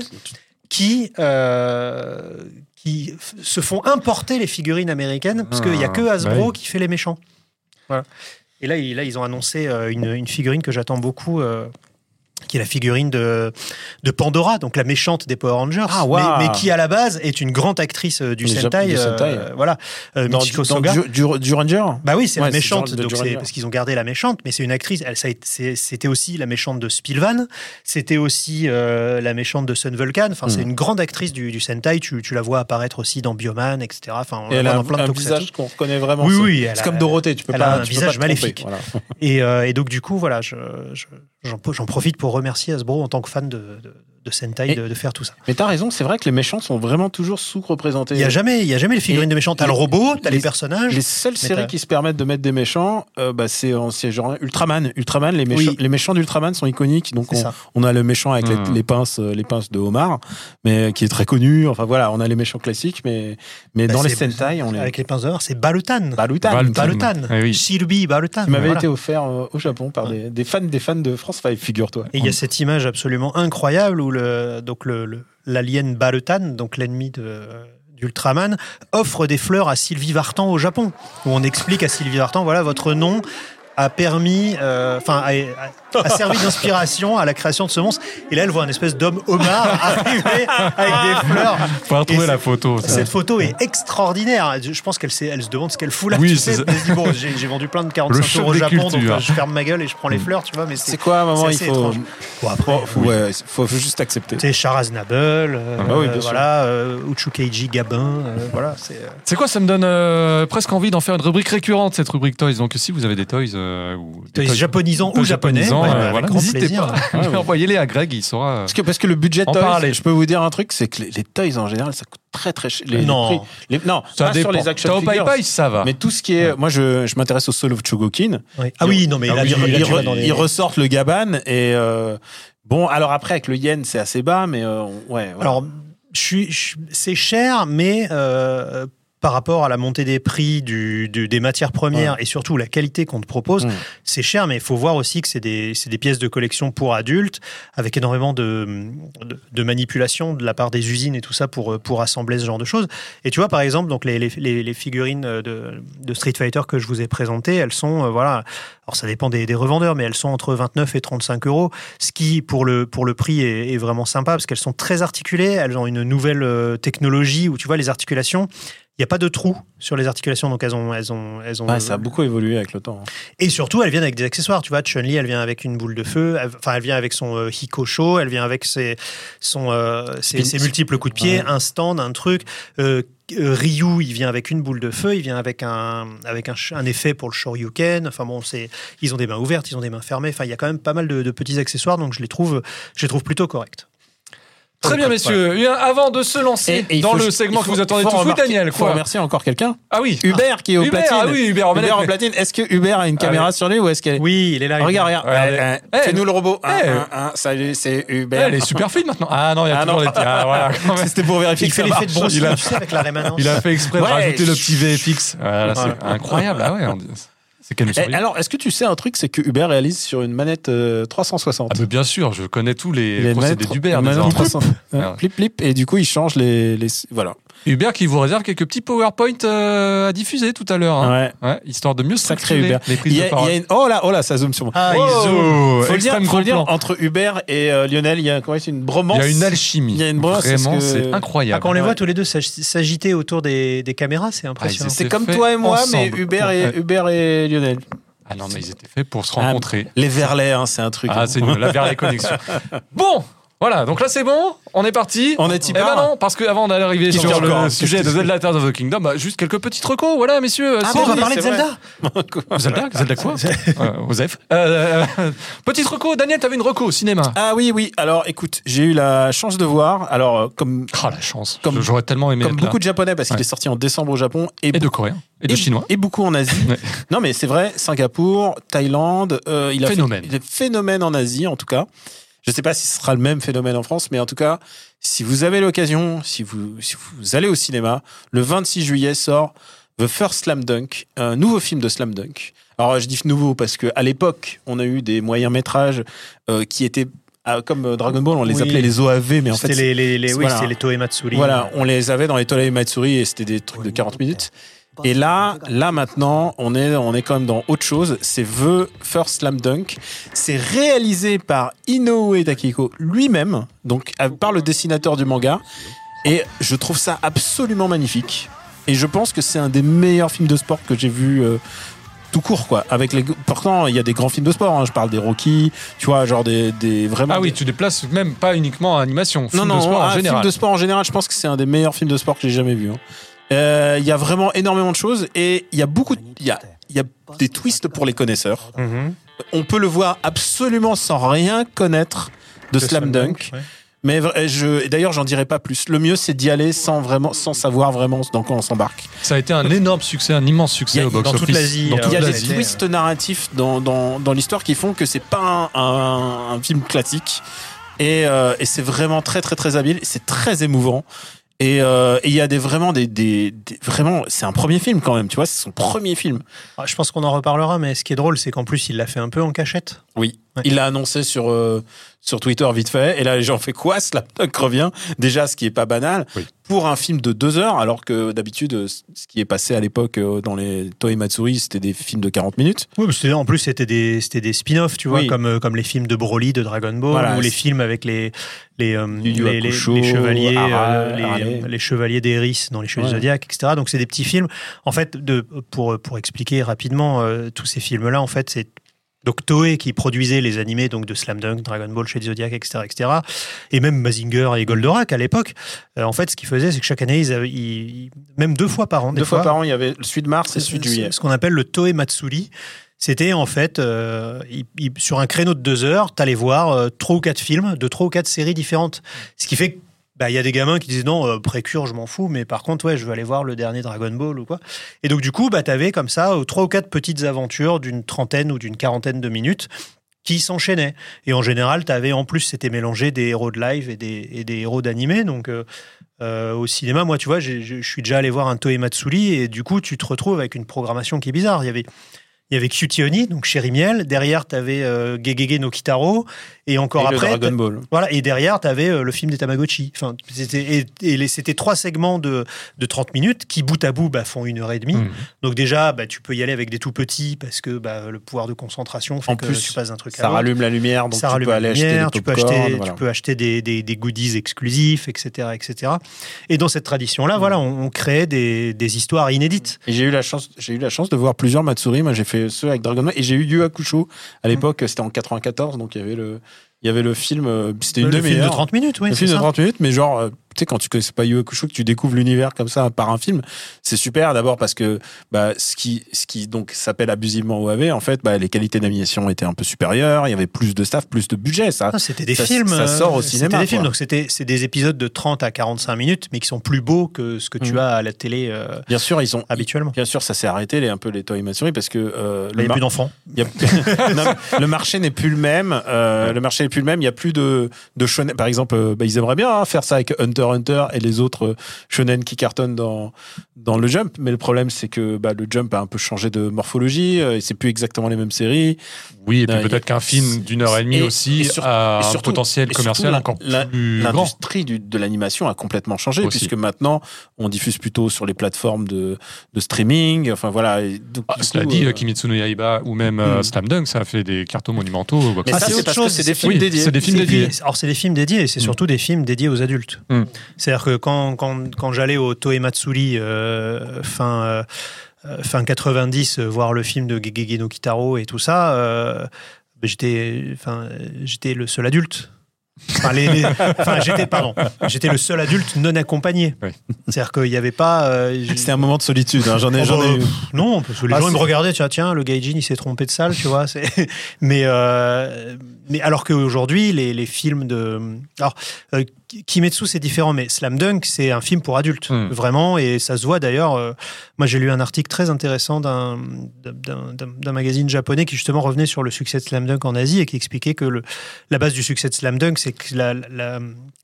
qui, euh, qui se font importer les figurines américaines parce qu'il n'y a que Ah, Hasbro bah qui fait les méchants. Voilà. Et là, ils- là, ils ont annoncé euh, une, une figurine que j'attends beaucoup. euh, qui est la figurine de, de Pandora, donc la méchante des Power Rangers, Ah, waouh. mais, mais qui à la base est une grande actrice euh, du Jap- Sentai. du euh, Sentai. voilà, euh, Dans, Michiko dans du, du- du Ranger? Bah oui, c'est Ouais, la méchante, donc parce qu'ils ont gardé la méchante, mais c'est une actrice. Elle, c'était aussi la méchante de Spilvan, c'était aussi euh, la méchante de Sun Vulcan. Enfin, c'est Mm. une grande actrice du, du Sentai. Tu, tu la vois apparaître aussi dans Bioman, etc. Enfin, on Et elle a dans un, plein de un tokusatsu. visage qu'on reconnaît vraiment. Oui, oui, elle C'est comme Dorothée, tu peux elle pas a un visage maléfique. Et, donc du coup, voilà, je- j'en profite pour remercier Hasbro en tant que fan de, de, de Sentai Et- de, de faire tout ça. Mais t'as raison, c'est vrai que les méchants sont vraiment toujours sous-représentés. Il y a jamais, il y a jamais les figurines Et- de méchants. T'as le robot, t'as les, les- personnages. Les seules séries qui se permettent de mettre des méchants, euh, bah, c'est euh, genre Ultraman. Ultraman, les méchants, Oui. les méchants d'Ultraman sont iconiques. Donc on, ça. on a le méchant avec les, Hmm. les pinces, euh, les pinces de homard, mais qui est très connu. Enfin voilà, on a les méchants classiques, mais mais Bah, dans les Sentai, on les. Avec les pinces d'or, c'est Balutan. Balutan. Balutan. Balutan. Eh oui. Shirby Balutan. Qui m'avait Voilà. été offert euh, au Japon par des, des fans des fans de France 5, figure-toi. Et il y a cette image absolument incroyable où donc le, le- l'alien Balutan, donc l'ennemi de d'Ultraman, offre des fleurs à Sylvie Vartan au Japon, où on explique à Sylvie Vartan, voilà, votre nom a permis, euh, enfin, a, a- a servi d'inspiration à la création de ce monstre. Et là, elle voit un espèce d'homme homard <laughs> arriver avec des fleurs. Faut retrouver Et la photo. ça. Cette photo est extraordinaire. Je pense qu'elle elle se demande ce qu'elle fout là. Oui, c'est sais. ça. Elle se dit, bon, j'ai vendu plein de 45 Le choc euros au Japon, donc cultures. euh, je ferme ma gueule et je prends les fleurs, tu vois. Mais C'est quoi à un moment il faut, étrange. Bon, après, ouais, faut, juste accepter. c'est Sharaznable, euh, Ah bah oui, bien sûr. voilà, euh, Uchukeiji Gabin, euh, voilà, c'est. euh, C'est quoi Ça me donne euh, presque envie d'en faire une rubrique récurrente, cette rubrique Toys. Donc si vous avez des Toys euh, ou des japonisants ou japonais, ouais, euh, bah, avec voilà, grand n'hésitez plaisir. pas. <laughs> Oui. Envoyez-les à Greg, il saura. Parce que, parce que le budget En toys, parler. je peux vous dire un truc, c'est que les, les toys en général, ça coûte très très cher. Les, les Non. prix- les- non, Ça pas dépend. sur les action figures. Ça va. Mais tout ce qui est, moi je, je m'intéresse au Soul of Chogokin. Ah oui, non, mais Ah là, oui, tu- là, ils, ressortent le Gaban et euh, bon, alors après avec le yen c'est assez bas, mais euh, ouais. voilà. Alors, je suis, je- c'est cher, mais euh, par rapport à la montée des prix du, du- des matières premières et surtout la qualité qu'on te propose, c'est cher, mais il faut voir aussi que c'est des, c'est des pièces de collection pour adultes, avec énormément de, de, de manipulation de la part des usines et tout ça pour, pour assembler ce genre de choses. Et tu vois, par exemple, donc les, les, les- figurines de, de Street Fighter que je vous ai présentées, elles sont, euh, voilà, alors ça dépend des, des revendeurs, mais elles sont entre 29 et 35 euros, ce qui, pour le, pour le prix, est, est vraiment sympa, parce qu'elles sont très articulées, elles ont une nouvelle euh, technologie où tu vois les articulations, n'y a pas de trous sur les articulations, donc elles ont, elles ont, elles ont Ouais, ça a beaucoup évolué avec le temps. hein. et surtout, elles viennent avec des accessoires. Tu vois, Chun-Li, elle vient avec une boule de feu. Enfin, elle vient avec son euh, Hikosho. Elle vient avec ses, son, euh, ses, ses multiples coups de pied, Ouais. un stand, un truc. Euh, euh, Ryu, il vient avec une boule de feu, il vient avec un, avec un effet pour le shoryuken. Enfin bon, c'est, ils ont des mains ouvertes, ils ont des mains fermées. Enfin, il y a quand même pas mal de, de petits accessoires, donc je les trouve, je les trouve plutôt corrects. Très bien, messieurs. Bien, avant de se lancer Et- et il dans faut- le il segment faut- que vous attendez faut tous, oui, Daniel, faut quoi remercier encore quelqu'un. Ah oui. Hubert qui est au Hubert, platine. ah oui, Hubert en manette, en platine. Est-ce que Hubert a une caméra sur lui ou est-ce qu'elle Oui, il est là. il est Regarde, là. regarde. Euh, euh, Eh. Fais-nous le robot. Un, Eh. un, un. Salut, c'est Hubert. Elle est super fine maintenant. Ah non, il y a Ah toujours non. les petits. Ah, voilà. <laughs> C'était pour vérifier Il que fait l'effet de. Bruce Il a- Lee, tu sais, avec la rémanence. Il a fait exprès de Ouais, rajouter le petit VFX. Incroyable. Ah ouais, on dit- c'est Eh, alors, est-ce que tu sais un truc, c'est que Hubert réalise sur une manette euh, 360 Ah, mais bien sûr, je connais tous les une procédés une manette désormais. 300. Ah. Hein, Flip, flip, et du coup, il change les, les voilà. Hubert qui vous réserve quelques petits PowerPoint euh, à diffuser tout à l'heure. hein. Ouais. Ouais, histoire de mieux Sacré structurer Hubert. les prises Il y, de a, il parole. y a une... Oh là, oh là, ça zoome sur moi. Ah, il Oh, zoome. faut le dire, faut dire, entre Hubert et euh, Lionel, il y a comment c'est une bromance. Il y a une alchimie. Il y a une bromance, Vraiment, parce que- c'est Ah, incroyable. quand on les Ouais. voit tous les deux s'ag- s'agiter autour des, des caméras, c'est impressionnant. Ah, C'est C'est comme toi et moi, ensemble. mais Hubert et, Ouais. Hubert et Lionel. Ah non, mais ils étaient faits pour se Ah, rencontrer. Les Verlets, hein, c'est un truc. Ah, c'est une- la vers les connexions. <laughs> Bon, voilà, donc là c'est bon, on est parti. On est Eh ben non, parce qu'avant d'arriver sur le encore sujet de Zelda Tears of the Kingdom, bah, juste quelques petites recos, voilà messieurs. Ah c'est bon, on va parler de. Zelda <laughs> Zelda Zelda quoi <laughs> euh, Osef. Euh, euh, petite reco, Daniel, t'avais une reco au cinéma. Ah oui, oui. Alors, écoute, j'ai eu la chance de voir. Alors, euh, comme Ah la chance, Comme- j'aurais tellement aimé comme être là. beaucoup de Japonais, parce qu'il Ouais. est sorti en décembre au Japon et, Et de coréens, et de et- chinois. et beaucoup en Asie. Ouais. Non, mais c'est vrai, Singapour, Thaïlande, euh, il a Phénomène. fait il est phénomène en Asie en tout cas. Je ne sais pas si ce sera le même phénomène en France, mais en tout cas, si vous avez l'occasion, si vous, si vous allez au cinéma, le 26 juillet sort The First Slam Dunk, un nouveau film de Slam Dunk. Alors je dis nouveau parce que à l'époque, on a eu des moyens métrages euh, qui étaient ah, comme euh, Dragon Ball, on les Oui. appelait les OAV, mais en fait, C'était les, les, les, oui, voilà. c'est les Toei Matsuri. voilà, on les avait dans les Toei Matsuri et c'était des trucs de 40 minutes. Et là, là maintenant, on est, on est quand même dans autre chose. C'est The First Slam Dunk. C'est réalisé par Inoue Takehiko lui-même, donc euh, par le dessinateur du manga. Et je trouve ça absolument magnifique. Et je pense que c'est un des meilleurs films de sport que j'ai vu euh, tout court, quoi. Avec les, pourtant, il y a des grands films de sport. hein. Je parle des Rocky, tu vois, genre des, des vraiment. Ah oui, des- tu déplaces même pas uniquement à animation, film non, non, de sport en un général. film de sport en général, je pense que c'est un des meilleurs films de sport que j'ai jamais vu. hein. Euh, Il y a vraiment énormément de choses et il y a beaucoup, il y a, il y a des twists pour les connaisseurs. Mhm. On peut le voir absolument sans rien connaître de Slam Dunk. ouais. Mais je, et d'ailleurs, j'en dirai pas plus. Le mieux, c'est d'y aller sans vraiment, sans savoir vraiment dans quoi on s'embarque. Ça a été un énorme succès, un immense succès a- au box dans toute l'Asie, Dans euh, Il y a des twists narratifs dans, dans, dans l'histoire qui font que c'est pas un, un- un film classique. Et, euh, et c'est vraiment très très très habile. C'est très émouvant. Et euh, et il y a des vraiment des, des, vraiment c'est un premier film quand même. Tu vois, c'est son premier film. Je pense qu'on en reparlera, mais ce qui est drôle, c'est qu'en plus, il l'a fait un peu en cachette. Oui. Ouais. Il l'a annoncé sur euh, sur Twitter vite fait. Et là, les gens fait quoi? Slam Dunk revient. Déjà, ce qui est pas banal Oui. pour un film de deux heures, alors que d'habitude, euh, ce qui est passé à l'époque euh, dans les Toei Matsuri, c'était des films de 40 minutes. Oui, parce que en plus, c'était des, des spin-offs, tu vois, Oui. comme, comme les films de Broly de Dragon Ball, Voilà, ou les films avec les, les, euh, chevaliers, euh, les, chevaliers d'Eris dans les Chevaliers Ouais. Zodiac, etc. Donc, c'est des petits films. En fait, de, pour, pour expliquer rapidement, tous ces films-là, en fait, c'est donc Toei qui produisait les animés donc de Slam Dunk, Dragon Ball, Shade Zodiac, etc., etc. Et même Mazinger et Goldorak à l'époque. Euh, en fait, ce qu'ils faisaient, c'est que chaque année, ils, avaient- ils- même deux fois par an, des Deux fois par an, il y avait celui de mars et de ce- juillet. Ce qu'on appelle le Toei Matsuri. C'était en fait, euh, il- il- sur un créneau de deux heures, t'allais voir euh, trois ou quatre films de trois ou quatre séries différentes. Ce qui fait que bah, il y a des gamins qui disaient non, euh, précure, je m'en fous, mais par contre, ouais, je veux aller voir le dernier Dragon Ball ou quoi. Et donc, du coup, bah, t'avais comme ça euh, trois ou quatre petites aventures d'une trentaine ou d'une quarantaine de minutes qui s'enchaînaient. Et en général, t'avais en plus, c'était mélangé des héros de live et des, et des héros d'animé. Donc, euh, euh, au cinéma, moi, tu vois, je suis déjà allé voir un Toei Matsuri et du coup, tu te retrouves avec une programmation qui est bizarre. Il y avait, il y avait Cutie Oni, donc Chéri Miel. Derrière, tu avais euh, Gegege no Kitaro. Et encore Et après. Dragon Ball. Voilà, et derrière, tu avais le film des Tamagotchi. Enfin, c'était, et, c'était trois segments de, de 30 minutes qui, bout à bout, bah, font une heure et demie. Mhm. Donc, déjà, bah, tu peux y aller avec des tout petits parce que bah, le pouvoir de concentration fait En que plus, tu passes d'un truc à Ça rallume la lumière, donc ça tu rallume peux la aller lumière, acheter tu des peux popcorn, acheter, voilà. tu peux acheter des, des- des goodies exclusifs, etc., etc. Et dans cette tradition-là, voilà, on, on crée des, des histoires inédites. Et j'ai eu la chance, j'ai eu la chance de voir plusieurs Matsuri. Moi, j'ai fait ceux avec Dragon Ball et j'ai eu Yu Hakusho à l'époque. C'était en 94, donc il y avait le, il y avait le film. euh, C'était une le film de demi-heure. 30 minutes, oui. Le film de ça. 30 minutes, mais genre, euh, tu sais, quand tu connais pas Yu Hakusho, que tu découvres l'univers comme ça par un film, c'est super. D'abord parce que bah, ce qui, ce qui donc s'appelle abusivement OAV, en fait, bah, les qualités d'animation étaient un peu supérieures. Il y avait plus de staff, plus de budget. Ça, Ah, c'était des ça- films. ça sort au euh, cinéma, C'était des films, donc c'était c'est des épisodes de 30 à 45 minutes, mais qui sont plus beaux que ce que tu Mm. as à la télé euh, bien sûr, ils ont habituellement. Bien sûr, ça s'est arrêté, les, un peu les Toy Matsuri, parce que euh, Il n'y a plus <laughs> d'enfants. a- le marché n'est plus le même. euh, Le marché n'est plus le même. Il y a plus de, de shonen. Par exemple, euh, bah, ils aimeraient bien hein, faire ça avec Hunter Hunter et les autres euh, shonen qui cartonnent dans dans le Jump. Mais le problème, c'est que bah, le Jump a un peu changé de morphologie. euh, et c'est plus exactement les mêmes séries. Oui, et puis Euh, peut-être qu'un film d'une heure et demie et- aussi et sur- a et un potentiel commercial encore plus grand. L'industrie du- de l'animation a complètement changé Aussi. puisque maintenant on diffuse plutôt sur les plateformes de, de streaming. Enfin voilà. Donc, Ah, cela coup, dit, euh, Kimetsu no Yaiba ou même euh, Hmm. Slam Dunk, ça a fait des cartons monumentaux. Mais Ah, ça, c'est c'est autre chose, c'est des films dédiés. c'est des films Et dédiés. puis, alors c'est des films dédiés, et c'est Mm. surtout des films dédiés aux adultes. Mm. C'est-à-dire que quand, quand, quand j'allais au Toematsuri euh, fin, euh, euh, fin 90 euh, voir le film de Gegege no Kitaro et tout ça, euh, ben, j'étais enfin, j'étais le seul adulte. Enfin, les- les- enfin, j'étais pardon, j'étais le seul adulte non accompagné. Oui. C'est-à-dire qu'il n'y avait pas. euh, C'était un moment de solitude. hein. J'en ai, Oh, j'en ai eu. non, parce que les Ah, gens ils me regardaient, tiens, tiens, le gaijin il s'est trompé de salle, tu vois. c'est- <laughs> mais, euh, mais alors qu'aujourd'hui, les, les films de. Alors, euh, Kimetsu c'est différent, mais Slam Dunk c'est un film pour adultes, Hmm. vraiment, et ça se voit d'ailleurs. euh, moi j'ai lu un article très intéressant d'un d'un- d'un- d'un magazine japonais qui justement revenait sur le succès de Slam Dunk en Asie et qui expliquait que le, la base du succès de Slam Dunk c'est que la, la-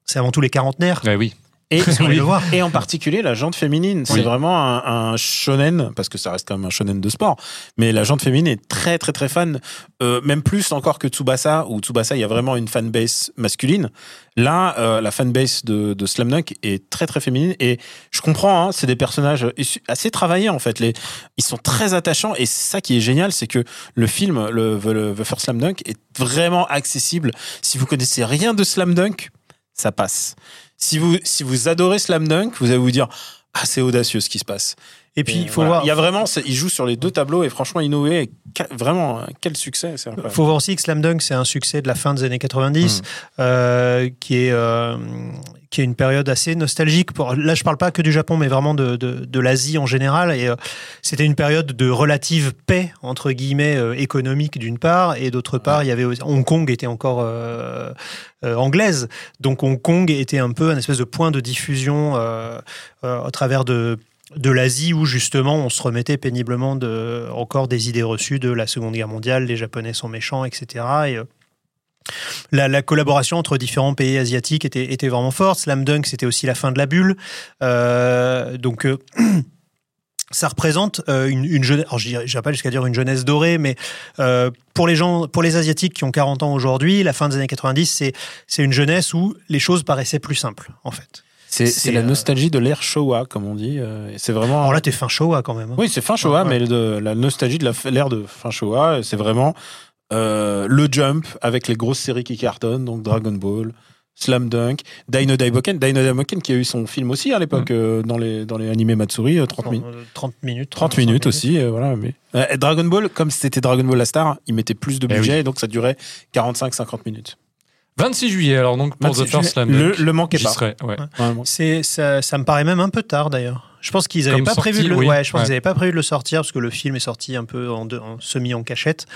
c'est avant tout les quarantenaires. Ouais, oui. Et, <laughs> et en particulier la jante féminine. C'est Oui. vraiment un, un shonen, parce que ça reste quand même un shonen de sport. Mais la jante féminine est très très très fan, euh, même plus encore que Tsubasa, où Tsubasa il y a vraiment une fanbase masculine. Là, euh, la fanbase de, de Slam Dunk est très très féminine. Et je comprends, hein, c'est des personnages assez travaillés en fait. Les, ils sont très attachants. Et c'est ça qui est génial, c'est que le film, le, le, The First Slam Dunk, est vraiment accessible. Si vous connaissez rien de Slam Dunk, ça passe. Si vous, si vous adorez Slam Dunk, vous allez vous dire Ah, c'est audacieux ce qui se passe. Et puis il faut voilà. voir. Il y a vraiment, il joue sur les deux tableaux et franchement ca- Vraiment, quel succès. Il faut voir aussi que Slam Dunk, c'est un succès de la fin des années Hmm. 90, euh, qui, est, euh, qui est une période assez nostalgique. Pour, là, je parle pas que du Japon, mais vraiment de, de, de l'Asie en général. Et euh, c'était une période de relative paix, entre guillemets, euh, économique d'une part, et d'autre part, il y avait Hong Kong était encore euh, euh, anglaise. Donc Hong Kong était un peu un espèce de point de diffusion euh, euh, au travers de de l'Asie où justement on se remettait péniblement encore des idées reçues de la Seconde Guerre mondiale, les Japonais sont méchants, etc. Et euh, la, la collaboration entre différents pays asiatiques était, vraiment forte. Slam Dunk, c'était aussi la fin de la bulle. Euh, donc euh, <clears throat> ça représente une, une jeunesse, alors je pas jusqu'à dire une jeunesse dorée, mais pour les gens, pour les asiatiques qui ont 40 ans aujourd'hui, la fin des années 90, c'est c'est une jeunesse où les choses paraissaient plus simples, en fait. C'est la euh, nostalgie de l'ère Showa, comme on dit. euh, C'est vraiment. Alors là, t'es fin Showa quand même. hein. Oui, c'est fin Showa, Ouais, ouais. mais de, la nostalgie de l'ère de fin Showa, c'est vraiment euh, le jump avec les grosses séries qui cartonnent, donc Dragon Ball, Slam Dunk, Dino Daiboken, Dino Daiboken qui a eu son film aussi à l'époque euh, dans les dans les animés Matsuri, euh, 30 minutes. Euh, 30 minutes. 30 35 minutes aussi, euh, voilà. Mais... Euh, Dragon Ball, comme c'était Dragon Ball la star, il mettait plus de Eh budget, donc ça durait 45-50 minutes. 26 juillet, alors donc pour 26 The First Slam le, Dunk. le manquez J'y pas. ouais. C'est ça, ça me paraît même un peu tard d'ailleurs. Je pense qu'ils n'avaient pas sortie, prévu de le, oui. ouais, je pense Ouais. qu'ils avaient pas prévu de le sortir parce que le film est sorti un peu en, deux- en semi en cachette.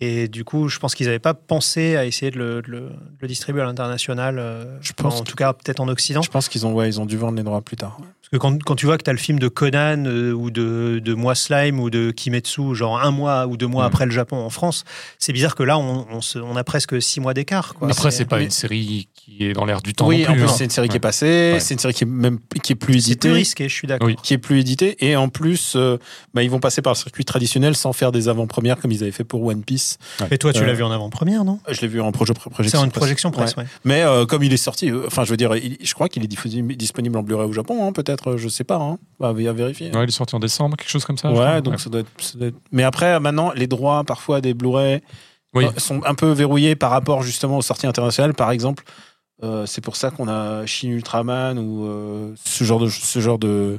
Et du coup, je pense qu'ils n'avaient pas pensé à essayer de le, de le- de le distribuer à l'international. euh, Je pense en tout cas, peut-être en Occident. Je pense qu'ils ont, ouais, ils ont dû vendre les droits plus tard. Parce que quand, quand tu vois que tu as le film de Conan euh, ou de, de Moi Slime ou de Kimetsu, genre un mois ou deux mois Mm. après le Japon en France, c'est bizarre que là, on, on, se- on a presque six mois d'écart. quoi. Après, c'est pas mais- une série qui est dans l'air du temps oui, non en plus. hein. c'est une série qui est Ouais. passée, Ouais. c'est une série qui est même qui est plus C'est plus éditée, risqué, je suis d'accord. Oui. qui est plus éditée, et en plus, euh, bah, ils vont passer par le circuit traditionnel sans faire des avant-premières comme ils avaient fait pour One Piece. Et toi, tu Euh, l'as vu en avant-première, non? Je l'ai vu en projet C'est projection. en presse. projection presse, Ouais. ouais. Mais euh, comme il est sorti, euh, enfin, je veux dire, il- je crois qu'il est diffusé- disponible en Blu-ray au Japon, hein, peut-être, je sais pas, hein. Bah, à vérifier. Ouais, il est sorti en décembre, quelque chose comme ça. Ouais, donc Ouais. Ça, doit être, ça doit être- Mais après, maintenant, les droits parfois des Blu-ray Oui. euh, sont un peu verrouillés par rapport justement aux sorties internationales. Par exemple, euh, c'est pour ça qu'on a Shin Ultraman ou euh, ce genre de ce genre de,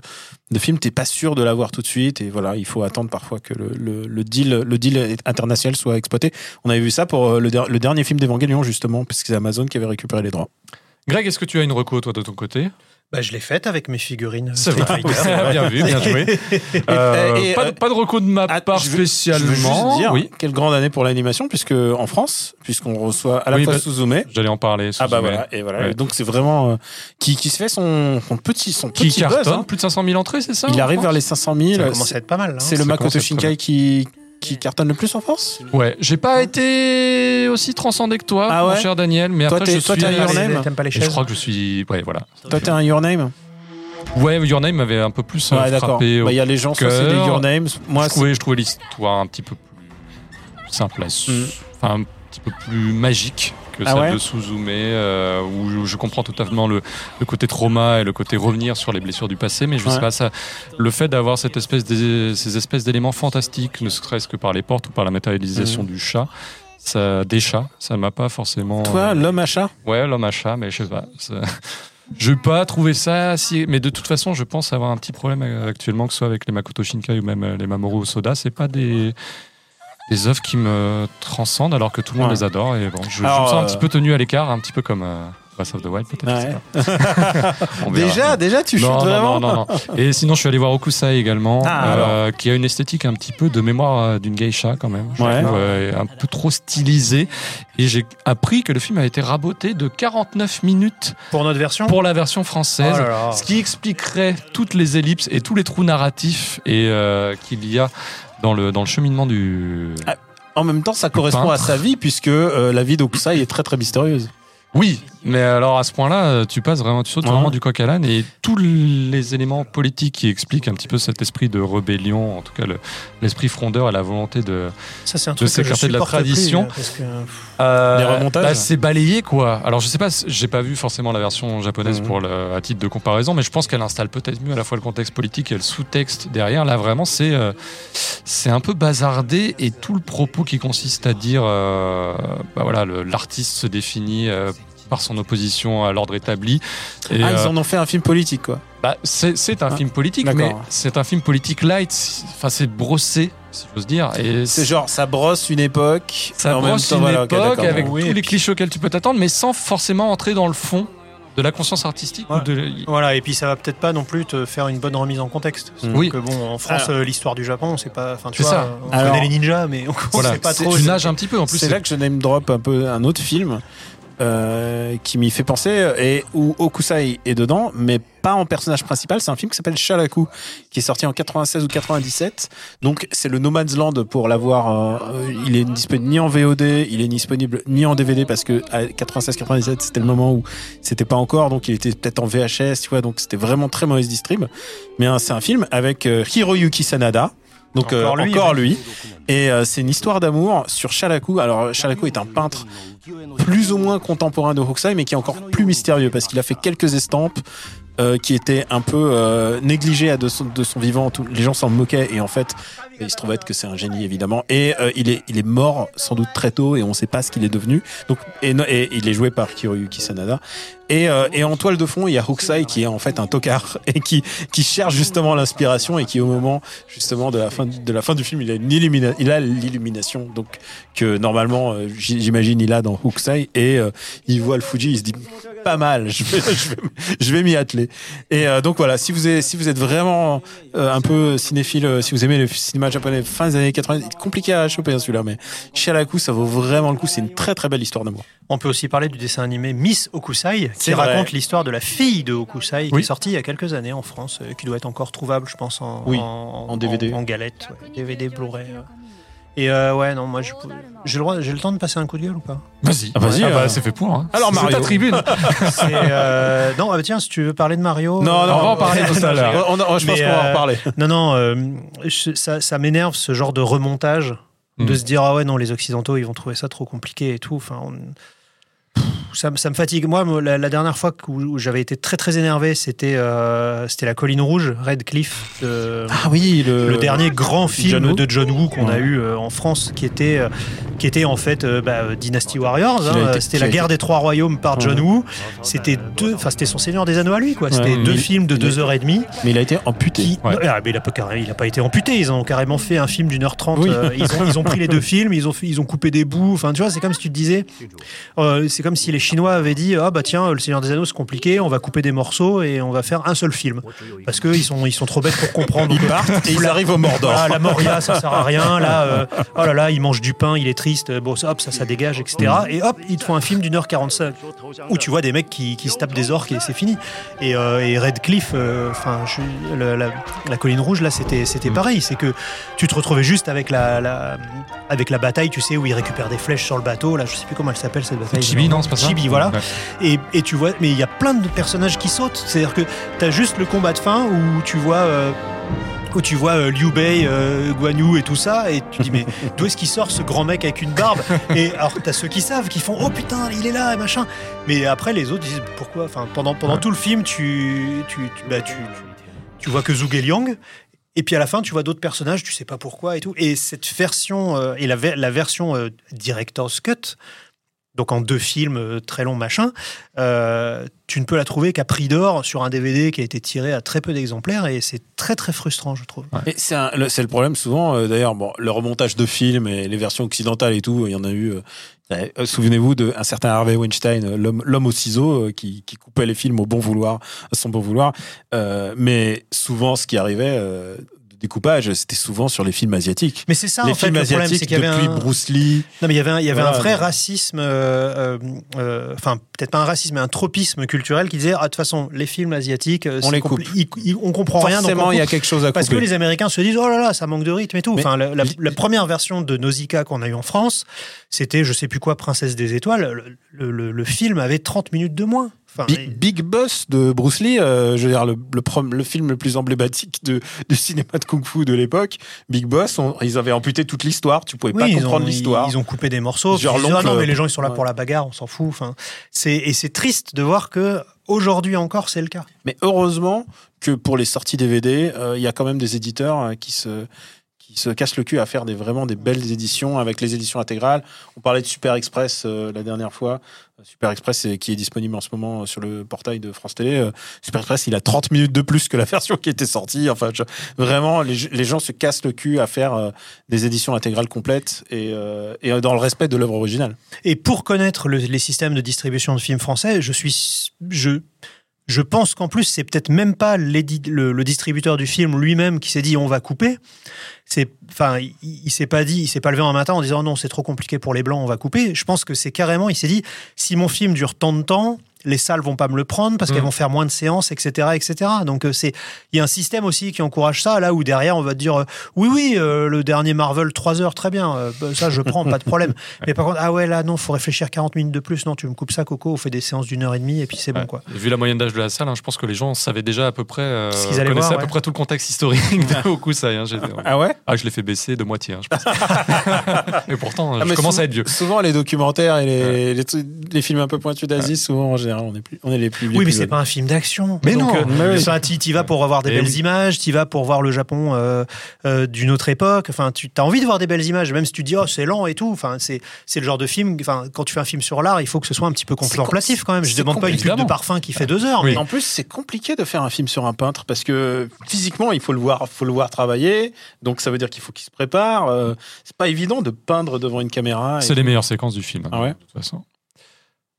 de film. T'es pas sûr de l'avoir tout de suite et voilà, il faut attendre parfois que le, le, le deal le deal international soit exploité. On avait vu ça pour le, le dernier film d'Evangelion justement, parce que c'est Amazon qui avait récupéré les droits. Greg, est-ce que tu as une reco, toi, de ton côté? Bah, je l'ai faite avec mes figurines. C'est vrai. <laughs> Bien vu, bien joué. <laughs> Euh, et, pas, euh, de- pas de recours de ma Ah, part je veux- Je veux juste spécialement. dire, oui, quelle grande année pour l'animation, puisque en France, puisqu'on reçoit à la Oui, fois bah, Suzume. j'allais en parler. Ah bah voilà, et voilà. Ouais. Donc c'est vraiment euh, qui, qui se fait son, son petit son Qui petit buzz. cartonne hein. plus de 500 000 entrées, c'est ça Il arrive vers les 500 000. Ça commence à être pas mal. hein. C'est le Makoto Shinkai qui, qui cartonne le plus en France Ouais, j'ai pas été aussi transcendé que toi, Ah mon cher Daniel, mais Toi, après je toi, suis. t'es un Your Name T'aimes pas les je crois que je suis. Ouais, voilà. Toi, t'es un Your Name Ouais, Your Name m'avait un peu plus euh, Ouais, d'accord. frappé. Bah, Il y a les gens, c'est des. Your Names. Moi, je trouvais, je trouvais l'histoire un petit peu plus simple Mm. enfin un petit peu plus magique que Ah celle ouais de Suzume, euh, où je, comprends totalement le, le côté trauma et le côté revenir sur les blessures du passé, mais je Ouais. sais pas ça, le fait d'avoir cette espèce des- ces espèces d'éléments fantastiques, ne serait-ce que par les portes ou par la matérialisation Mm. du chat. Ça, des chats, ça m'a pas forcément. toi, l'homme à chat? Ouais, l'homme à chat, mais je sais pas. ça- <laughs> Je n'ai pas trouvé ça si. Mais de toute façon, je pense avoir un petit problème euh, actuellement, que ce soit avec les Makoto Shinkai ou même euh, les Mamoru Soda. C'est pas des. Des œuvres qui me transcendent alors que tout le monde Ouais. les adore. Et bon, je, je me sens un euh, petit peu tenu à l'écart, un petit peu comme euh, Breath of the Wild, peut-être. Ouais. <laughs> Déjà, déjà, tu chutes non, non, vraiment non, non, non. Et sinon, je suis allé voir Okusai également, Ah, euh, qui a une esthétique un petit peu de mémoire euh, d'une geisha quand même. Je Ouais. trouve, euh, un peu trop stylisée. Et j'ai appris que le film a été raboté de 49 minutes Pour notre version pour la version française. Oh là là. Ce qui expliquerait toutes les ellipses et tous les trous narratifs et euh, qu'il y a dans le, dans le cheminement du. Ah. En même temps, ça correspond à sa vie, puisque euh, la vie d'Okusai est très très mystérieuse. Oui, mais alors à ce point-là, euh, tu passes vraiment, tu sautes Ouais. vraiment du coq à l'âne et tous les éléments politiques qui expliquent un petit peu cet esprit de rébellion, en tout cas le- l'esprit frondeur et la volonté de. Ça, c'est un de truc que je s'écarter de la tradition. plus, parce que, Euh, Les remontages bah, C'est balayé quoi. Alors je sais pas, j'ai pas vu forcément la version japonaise Mhm. pour le, à titre de comparaison, mais je pense qu'elle installe peut-être mieux à la fois le contexte politique et le sous-texte derrière. Là vraiment c'est euh, c'est un peu bazardé et tout le propos qui consiste à dire euh, bah voilà le- l'artiste se définit euh, par son opposition à l'ordre établi. Et, ah, ils euh, en ont fait un film politique, quoi. bah, c'est un Ah, film politique, mais c'est un film politique light. Enfin, c'est brossé, si j'ose dire. C'est genre, ça brosse une époque. ça en même brosse temps, une voilà, époque avec Oui, tous les clichés auxquels tu peux t'attendre, mais sans forcément entrer dans le fond de la conscience artistique. Ouais. Ou de... Voilà, et puis ça va peut-être pas non plus te faire une bonne remise en contexte. Mm. Oui. Que bon, en France, euh, l'histoire du Japon, c'est pas. Enfin, tu vois, ça. on Alors- connaît les ninjas, mais on <laughs> Voilà, sait pas trop. tu nages un petit peu en plus. C'est là que je name drop un peu un autre film euh, qui m'y fait penser et où Okusai est dedans, mais pas en personnage principal. C'est un film qui s'appelle Shalaku, qui est sorti en 96 ou 97. Donc c'est le No Man's Land pour l'avoir. euh, il est disponible ni en VOD, il est disponible ni en DVD parce que à 96-97 c'était le moment où c'était pas encore, donc il était peut-être en VHS, tu vois. Donc c'était vraiment très mauvaise distrib. Mais hein, c'est un film avec euh, Hiroyuki Sanada. Donc euh, Encore lui, encore ouais. lui. Et euh, c'est une histoire d'amour sur Shalaku. Alors Shalaku est un peintre plus ou moins contemporain de Hokusai, mais qui est encore plus mystérieux parce qu'il a fait quelques estampes euh, qui étaient un peu euh, négligées à de son, de son vivant. Tout- les gens s'en moquaient et en fait, il se trouvait être que c'est un génie évidemment. Et euh, il est il est mort sans doute très tôt et on ne sait pas ce qu'il est devenu. Donc et, il est joué par Hiroyuki Sanada. Et, euh, et en toile de fond, il y a Hokusai qui est en fait un tocard <laughs> et qui qui cherche justement l'inspiration et qui au moment justement de la fin de la fin du film, il a une illumina- il a l'illumination donc que normalement euh, j'imagine il a dans Hokusai et euh, il voit le Fuji, il se dit pas mal, je vais <laughs> je vais, je vais m'y atteler. Et euh, donc voilà, si vous êtes si vous êtes vraiment euh, un peu cinéphile, euh, si vous aimez le cinéma japonais fin des années 80, c'est compliqué à choper hein, celui-là mais Shalaku ça vaut vraiment le coup, c'est une très très belle histoire d'amour. On peut aussi parler du dessin animé Miss Okusai, qui raconte l'histoire de la fille de Okusai, qui est sortie il y a quelques années en France, euh, qui doit être encore trouvable, je pense, en, Oui, en, en DVD. En, galette, ouais, DVD, Blu-ray. Et euh, ouais, non, moi, j'ai le, droit- j'ai le temps de passer un coup de gueule ou pas? Vas-y, Ah, vas-y, Ah bah, euh. c'est fait pour. hein. Alors, <laughs> C'est Mario. ta tribune. Euh, Non, ah bah tiens, si tu veux parler de Mario. Non, euh, non, on va en parler tout à l'heure. <laughs> Je pense qu'on va en reparler. Non, non, euh, je- ça, ça m'énerve ce genre de remontage, de Mm. se dire ah ouais non les occidentaux ils vont trouver ça trop compliqué et tout. Enfin, on- ça, me- ça me fatigue. Moi, la, la dernière fois où, où j'avais été très très énervé, c'était euh, c'était la Colline Rouge, Red Cliff, de- Ah oui, le, le dernier grand film John de John Woo qu'on a eu euh, en France, qui était, euh, qui était en fait euh, bah, Dynasty Warriors. Hein. C'était la guerre été- des trois royaumes par John. Woo. C'était deux, enfin c'était son Seigneur des Anneaux à lui, quoi. C'était Ouais. deux films de deux est- heures et demie. Mais il a été amputé. Qui- Ouais. Non, ah, mais il a, pas, il a pas été amputé. Ils ont carrément fait un film d'une heure trente. Oui. Euh, ils, ont, ils ont pris les deux <laughs> films, ils ont, fait- ils ont coupé des bouts. Enfin, tu vois, c'est comme si tu te disais. euh, c'est comme si les Chinois avaient dit ah bah tiens le Seigneur des Anneaux c'est compliqué, on va couper des morceaux et on va faire un seul film parce que ils sont ils sont trop bêtes pour comprendre. Ils partent et ils arrivent au Mordor. Ah, la Moria, ça sert à rien. Là, euh, oh là là, il mange du pain, il est triste. Bon, ça, hop, ça, ça dégage, etc. Et hop, ils te font un film d'une heure 45 où tu vois des mecs qui, qui se tapent des orques et c'est fini. Et, euh, et Redcliffe, euh, enfin, la, la- la colline rouge, là, c'était c'était pareil. C'est que tu te retrouvais juste avec la, la- avec la bataille, tu sais, où ils récupèrent des flèches sur le bateau. Là, je sais plus comment elle s'appelle cette bataille. Chibi, non, c'est pas ça Chibi, voilà. Ouais. Et, et tu vois, mais il y a plein de personnages qui sautent. C'est-à-dire que tu as juste le combat de fin où tu vois. euh, où tu vois euh, Liu Bei, euh, Guan Yu et tout ça, et tu dis mais <laughs> d'où est-ce qu'il sort ce grand mec avec une barbe? Et alors t'as ceux qui savent, qui font oh putain il est là et machin. Mais après les autres disent pourquoi? Enfin pendant pendant tout le film tu tu tu, bah, tu, vois que Zhuge Liang. Et puis à la fin, tu vois d'autres personnages, tu sais pas pourquoi et tout. Et cette version, euh, et la, ver- la version euh, Director's Cut, donc en deux films euh, très longs, machin, euh, tu ne peux la trouver qu'à prix d'or sur un DVD qui a été tiré à très peu d'exemplaires et c'est très très frustrant, je trouve. Et c'est le, problème souvent. euh, D'ailleurs, bon, le remontage de films et les versions occidentales et tout, il y en a eu. euh, Souvenez-vous d'un certain Harvey Weinstein, l'homme l'homme au ciseau, qui, qui coupait les films au bon vouloir, à son bon vouloir. Euh, mais souvent, ce qui arrivait euh, découpage, c'était souvent sur les films asiatiques. Mais c'est ça les en fait le problème, c'est qu'il y avait un... Bruce Lee. Non, mais il y avait un, il y avait Voilà, un vrai mais- racisme, euh, euh, euh, enfin peut-être pas un racisme, mais un tropisme culturel qui disait ah de toute façon les films asiatiques, On les coupe. ils- ils- on comprend rien, donc on Forcément, il y a quelque chose à Parce que les Américains se disent oh là là ça manque de rythme et tout. Enfin la, la- la première version de Nausicaa qu'on a eu en France, c'était je sais plus quoi Princesse des étoiles. Le, le- le- le film avait 30 minutes de moins. Enfin, et- Big, Boss de Bruce Lee, euh, je veux dire le, le, prom- le film le plus emblématique de, du cinéma de kung-fu de l'époque. Big Boss, on- ils avaient amputé toute l'histoire, tu pouvais Oui, pas comprendre l'histoire. Ils ont coupé des morceaux. Genre disent, ah non, mais les gens ils sont là Ouais. pour la bagarre, on s'en fout. Enfin, et c'est triste de voir que aujourd'hui encore c'est le cas. Mais heureusement que pour les sorties DVD, euh, il y a quand même des éditeurs euh, qui se qui se cassent le cul à faire des vraiment des belles éditions avec les éditions intégrales. On parlait de Super Express euh, la dernière fois. Euh, Super Express qui est disponible en ce moment euh, sur le portail de France Télé. Euh, Super Express, il a 30 minutes de plus que la <laughs> version qui était sortie. Enfin, vraiment, les, gens se cassent le cul à faire des éditions intégrales complètes et, dans le respect de l'œuvre originale. Et pour connaître le- les systèmes de distribution de films français, je suis je pense qu'en plus c'est peut-être même pas le distributeur du film lui-même qui s'est dit on va couper. C'est enfin il, il s'est pas dit, il s'est pas levé un matin en disant non c'est trop compliqué pour les blancs on va couper. Je pense que c'est carrément il s'est dit si mon film dure tant de temps les salles vont pas me le prendre parce qu'elles Mm. vont faire moins de séances, etc., etc. Donc euh, c'est, il y a un système aussi qui encourage ça là où derrière on va te dire euh, oui oui euh, le dernier Marvel 3 heures très bien, euh, bah, ça je prends pas de problème. <laughs> Mais par contre ah ouais là non faut réfléchir 40 minutes de plus non tu me coupes ça Coco on fait des séances d'une heure et demie et puis c'est bon quoi. Et Vu la moyenne d'âge de la salle, hein, je pense que les gens savaient déjà à peu près, euh, Ce qu'ils allaient connaissaient voir, à peu près tout le contexte historique de Hokusai. <laughs> Hein, Ah ouais? Ah, je l'ai fait baisser de moitié, hein, je pense. <laughs> Et pourtant, Ah, je commence souvent- à être vieux. Souvent, les documentaires et les, les, trucs- les films un peu pointus d'Asie, souvent en général, on est, plus, on est les plus. les Oui, mais c'est pas un film d'action. Mais Donc, non, euh, mais oui. enfin, t'y t'y vas pour avoir des Et belles oui. images, t'y vas pour voir le Japon euh, euh, d'une autre époque. Enfin, tu as envie de voir des belles images, même si tu dis oh c'est lent et tout. Enfin, c'est c'est le genre de film. Enfin, quand tu fais un film sur l'art, il faut que ce soit un petit peu contemplatif quand même. Je c'est demande pas une pub de parfum qui fait deux heures. Oui. mais- En plus, c'est compliqué de faire un film sur un peintre parce que physiquement, il faut le voir, faut le voir travailler. Donc, ça veut dire qu'il faut qu'il se prépare. Euh, c'est pas évident de peindre devant une caméra. C'est les meilleures séquences du film. hein, Ah ouais de toute façon.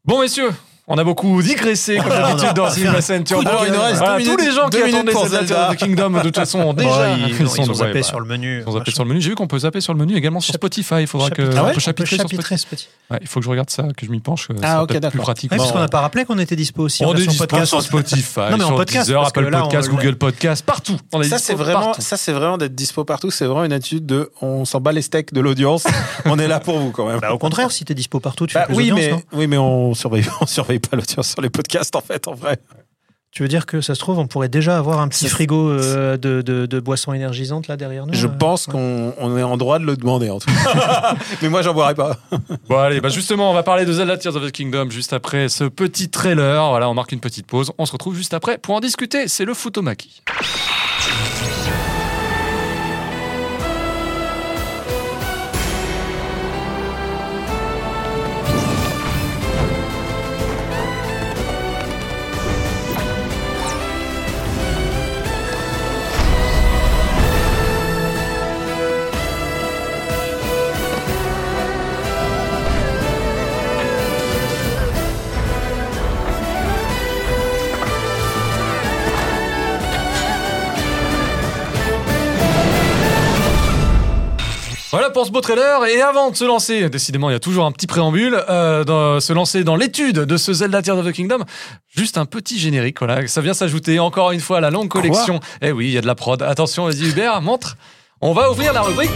Bon, messieurs, on a beaucoup digressé comme <laughs> d'habitude dans Cinema Center. Alors, il nous reste Voilà, deux tous minutes- les gens qui minutes attendaient pour Zelda the Kingdom, de toute façon, ont <laughs> déjà. Oh, ils, ils, sont- ont zappé ouais, bah, sur le menu. Ils ont zappé sur le menu. J'ai vu qu'on peut zapper sur le menu également sur Spotify. Il faudra que. Chapitre- Ah ouais, peut chapitrer on peut sur chapitrer Spotify. ce petit. Ouais, il faut que je regarde ça, que je m'y penche. Ah, Ah, ok, ok, plus d'accord. pratique. Ouais, parce qu'on n'a pas rappelé qu'on était dispo aussi. on est dispo podcast. sur Spotify, sur podcast, <laughs> Deezer, Apple Podcast, Google Podcast, partout. On est Ça, c'est vraiment, ça, c'est vraiment d'être dispo partout. C'est vraiment une attitude de, on s'en bat les steaks de l'audience. on est là pour vous quand même. Bah, au contraire, si t'es dispo partout, tu Bah fais plus oui, mais, oui, mais on surveille, on surveille pas l'audience sur les podcasts en fait, en vrai. Tu veux dire que ça se trouve, on pourrait déjà avoir un petit frigo euh, de, de, de boissons énergisantes là derrière nous Je euh, pense ouais. qu'on on est en droit de le demander en tout cas. <laughs> mais moi, j'en boirai pas. Bon allez, bah justement, on va parler de Zelda Tears of the Kingdom juste après ce petit trailer. Voilà, on marque une petite pause. On se retrouve juste après pour en discuter. C'est le Futomaki. Pour ce beau trailer. Et avant de se lancer, décidément, il y a toujours un petit préambule, euh, se lancer dans l'étude de ce Zelda Tears of the Kingdom, juste un petit générique. Voilà, ça vient s'ajouter encore une fois à la longue collection. eh oui, il y a de la prod. Attention, vas-y Hubert, montre. On va ouvrir la rubrique.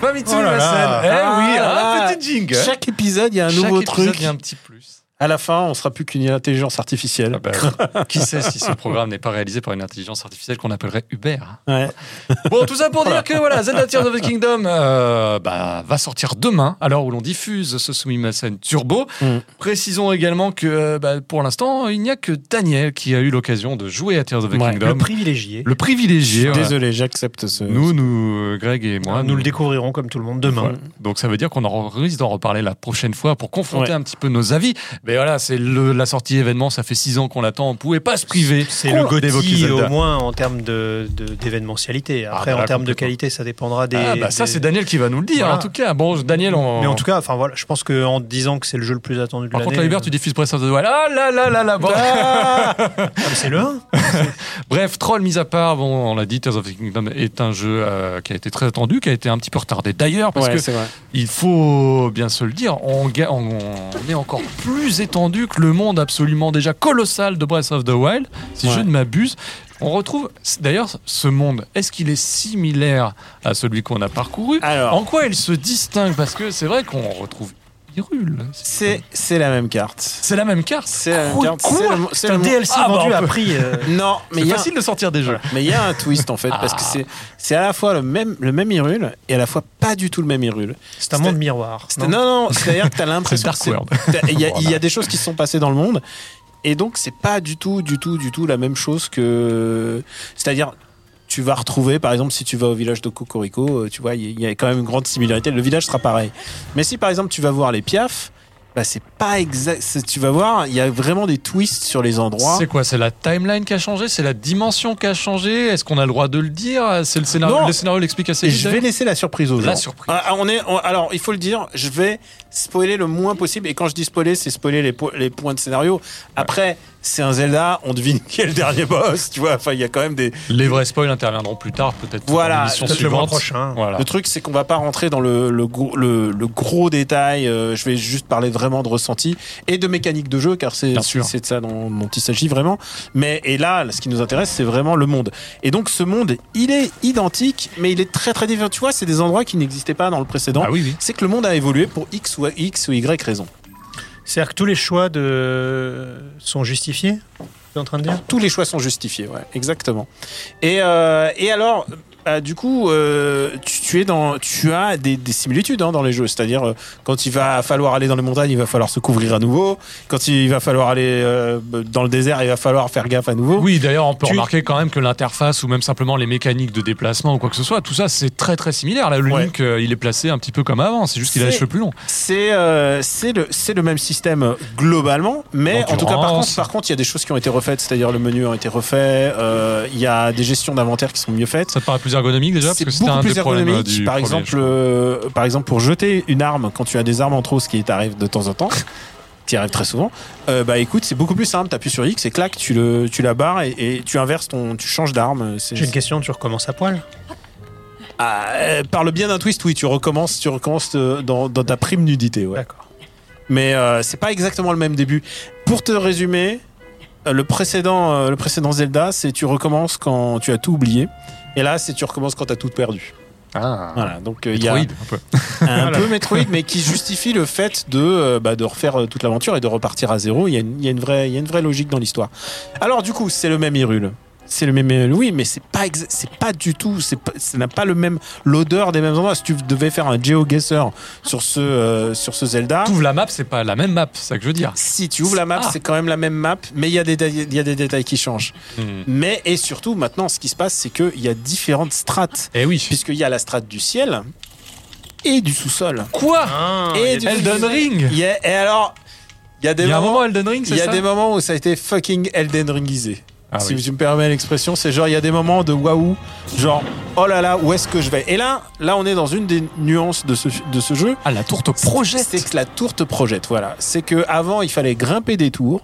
Famitsu Oh là là. Eh Ah oui, un petit jingle. Chaque épisode, il y a un Chaque nouveau épisode, truc. il y a un petit plus. À la fin, on sera plus qu'une intelligence artificielle. Ah bah, <laughs> qui sait si ce programme n'est pas réalisé par une intelligence artificielle qu'on appellerait Hubert Ouais. <laughs> Bon, tout ça pour dire que voilà, Zelda Tears of the Kingdom euh, bah, va sortir demain, à l'heure où l'on diffuse ce Sumimasen Turbo. Mm. Précisons également que euh, bah, pour l'instant, il n'y a que Daniel qui a eu l'occasion de jouer à Tears of the Ouais, Kingdom. Le privilégié. Le privilégié. Désolé, j'accepte ce. Nous, nous, euh, Greg et moi, nous le découvrirons comme tout le monde demain. Donc ça veut dire qu'on aura risque d'en reparler la prochaine fois pour confronter Ouais. un petit peu nos avis. Mais voilà, c'est la sortie événement, ça fait six ans qu'on l'attend, on pouvait pas se priver. C'est le Zelda. au moins en termes de, de- d'événementialité. Après, bah en termes de qualité, ça dépendra des. Ah bah ça c'est Daniel qui va nous le dire Voilà. en tout cas. Bon Daniel on... Mais en tout cas, enfin voilà, je pense qu'en disant que c'est le jeu le plus attendu de Par contre là Hubert tu diffuses Breath of the Wild. Ah là là là là bon. Ah, <laughs> mais c'est le 1 <laughs> Bref, troll mis à part, bon on l'a dit Tears of the Kingdom est un jeu euh, qui a été très attendu, qui a été un petit peu retardé d'ailleurs parce Ouais, que c'est vrai. il faut bien se le dire, on- on est encore plus étendu que le monde absolument déjà colossal de Breath of the Wild, si je ne m'abuse. On retrouve, d'ailleurs, ce monde, est-ce qu'il est similaire à celui qu'on a parcouru? Alors, En quoi il se distingue? Parce que c'est vrai qu'on retrouve Hyrule. c'est c'est la même carte. C'est la même carte. C'est la même carte. C'est le- c'est C'est un DLC Ah, bah, vendu on à peut- prix. euh, <laughs> Non, mais C'est il y a facile de sortir des jeux. Mais il y a un twist en fait, parce que Ah. c'est c'est à la fois le même, le même Hyrule et à la fois pas du tout le même Hyrule. C'est un monde miroir. C'est- Non, non, c'est-à-dire que t'as <laughs> l'impression que Dark c'est- t'as- il y, a- <laughs> il y a des choses qui se sont passées dans le monde, et donc c'est pas du tout, du tout, du tout la même chose que. C'est-à-dire. Tu vas retrouver, par exemple, si tu vas au village de Cocorico, euh, tu vois, il y, a quand même une grande similarité. Le village sera pareil. Mais si, par exemple, tu vas voir les piafs, bah, c'est pas exact. Tu vas voir, il y a vraiment des twists sur les endroits. C'est quoi? C'est la timeline qui a changé? C'est la dimension qui a changé? Est-ce qu'on a le droit de le dire? C'est le scénario. Non. Le scénario l'explique assez vite. je vais laisser la surprise aux gens. La surprise. Ah, on est, on- alors, il faut le dire, je vais spoiler le moins possible. Et quand je dis spoiler, c'est spoiler les, po- les points de scénario. Après, c'est un Zelda, on devine <laughs> qui est le dernier boss, tu vois. Enfin, il y a quand même des. Les vrais spoils interviendront plus tard, peut-être. Voilà, Peut-être le mois prochain. Voilà. Le truc, c'est qu'on va pas rentrer dans le, le, gros, le, le gros détail. euh, je vais juste parler vraiment de ressenti et de mécanique de jeu, car c'est de ça dont, dont il s'agit vraiment. Mais et là, ce qui nous intéresse, c'est vraiment le monde. Et donc, ce monde, il est identique, mais il est très très différent. Tu vois, c'est des endroits qui n'existaient pas dans le précédent. Ah oui, oui. c'est que le monde a évolué pour X ou X ou Y raison. C'est-à-dire que tous les choix sont justifiés en train de dire? Tous les choix sont justifiés, ouais, exactement. Et, euh, et alors, bah, du coup, euh, tu, tu es dans, tu as des, des similitudes hein, dans les jeux. C'est-à-dire, euh, quand il va falloir aller dans les montagnes, il va falloir se couvrir à nouveau. Quand il va falloir aller euh, dans le désert, il va falloir faire gaffe à nouveau. Oui, d'ailleurs, on peut Tu- remarquer quand même que l'interface ou même simplement les mécaniques de déplacement ou quoi que ce soit, tout ça, c'est très très similaire. Là, le Ouais. Link, euh, il est placé un petit peu comme avant. C'est juste qu'il a les cheveux plus longs. C'est euh, c'est le c'est le même système globalement, mais En en tout cas par contre par contre il y a des choses qui ont été refaites, c'est-à-dire le menu a été refait, euh, il y a des gestions d'inventaire qui sont mieux faites. Ça te paraît plus ergonomique déjà Parce C'est que c'était beaucoup un plus des problèmes euh, ergonomique. du Par premier, exemple, euh, par exemple, pour jeter une arme quand tu as des armes en trop, ce qui t'arrive de temps en temps, <laughs> qui arrive très souvent. euh, bah écoute, c'est beaucoup plus simple. T'appuies sur X et clac, tu le, tu la barres et, et tu inverses ton, tu changes d'arme. C'est- J'ai une question, tu recommences à poil? Ah, euh, par le bien d'un twist, oui, tu recommences, tu recommences euh, dans, dans ta prime nudité, ouais. D'accord. Mais euh, c'est pas exactement le même début. Pour te résumer, euh, le précédent, euh, le précédent Zelda, c'est tu recommences quand tu as tout oublié. Et là, c'est tu recommences quand tu as tout perdu. Ah, Voilà, donc euh, il y a Metroid, un peu. <laughs> un peu Metroid, mais qui justifie le fait de, euh, bah, de refaire euh, toute l'aventure et de repartir à zéro. Il y a une, il y a une vraie, il y a une vraie logique dans l'histoire. Alors du coup, c'est le même Hyrule. C'est le même Hyrule, oui, mais c'est pas, c'est pas du tout, c'est pas, ça n'a pas le même, l'odeur des mêmes endroits. Si tu devais faire un GeoGuessr sur ce, euh, sur ce Zelda, T'ouvres la map, c'est pas la même map, c'est ça que je veux dire. si tu ouvres la map, Ah. c'est quand même la même map, mais il y a des, détails- il y a des détails qui changent. Hmm. Mais et surtout, maintenant, ce qui se passe, c'est qu'il y a différentes strates, Eh oui. puisqu'il y a la strate du ciel et du sous-sol. Quoi et du Elden Ring Il y a- et alors, il y a des Il y a un moments, moment Elden Ring, il c'est y a ça des moments où ça a été fucking Elden Ringisé. Ah si oui. tu me permets l'expression, c'est genre il y a des moments de waouh, genre oh là là, où est-ce que je vais? Et là, là on est dans une des nuances de ce, de ce jeu. Ah, la tour te projette C'est que la tour te projette, voilà. C'est que avant il fallait grimper des tours,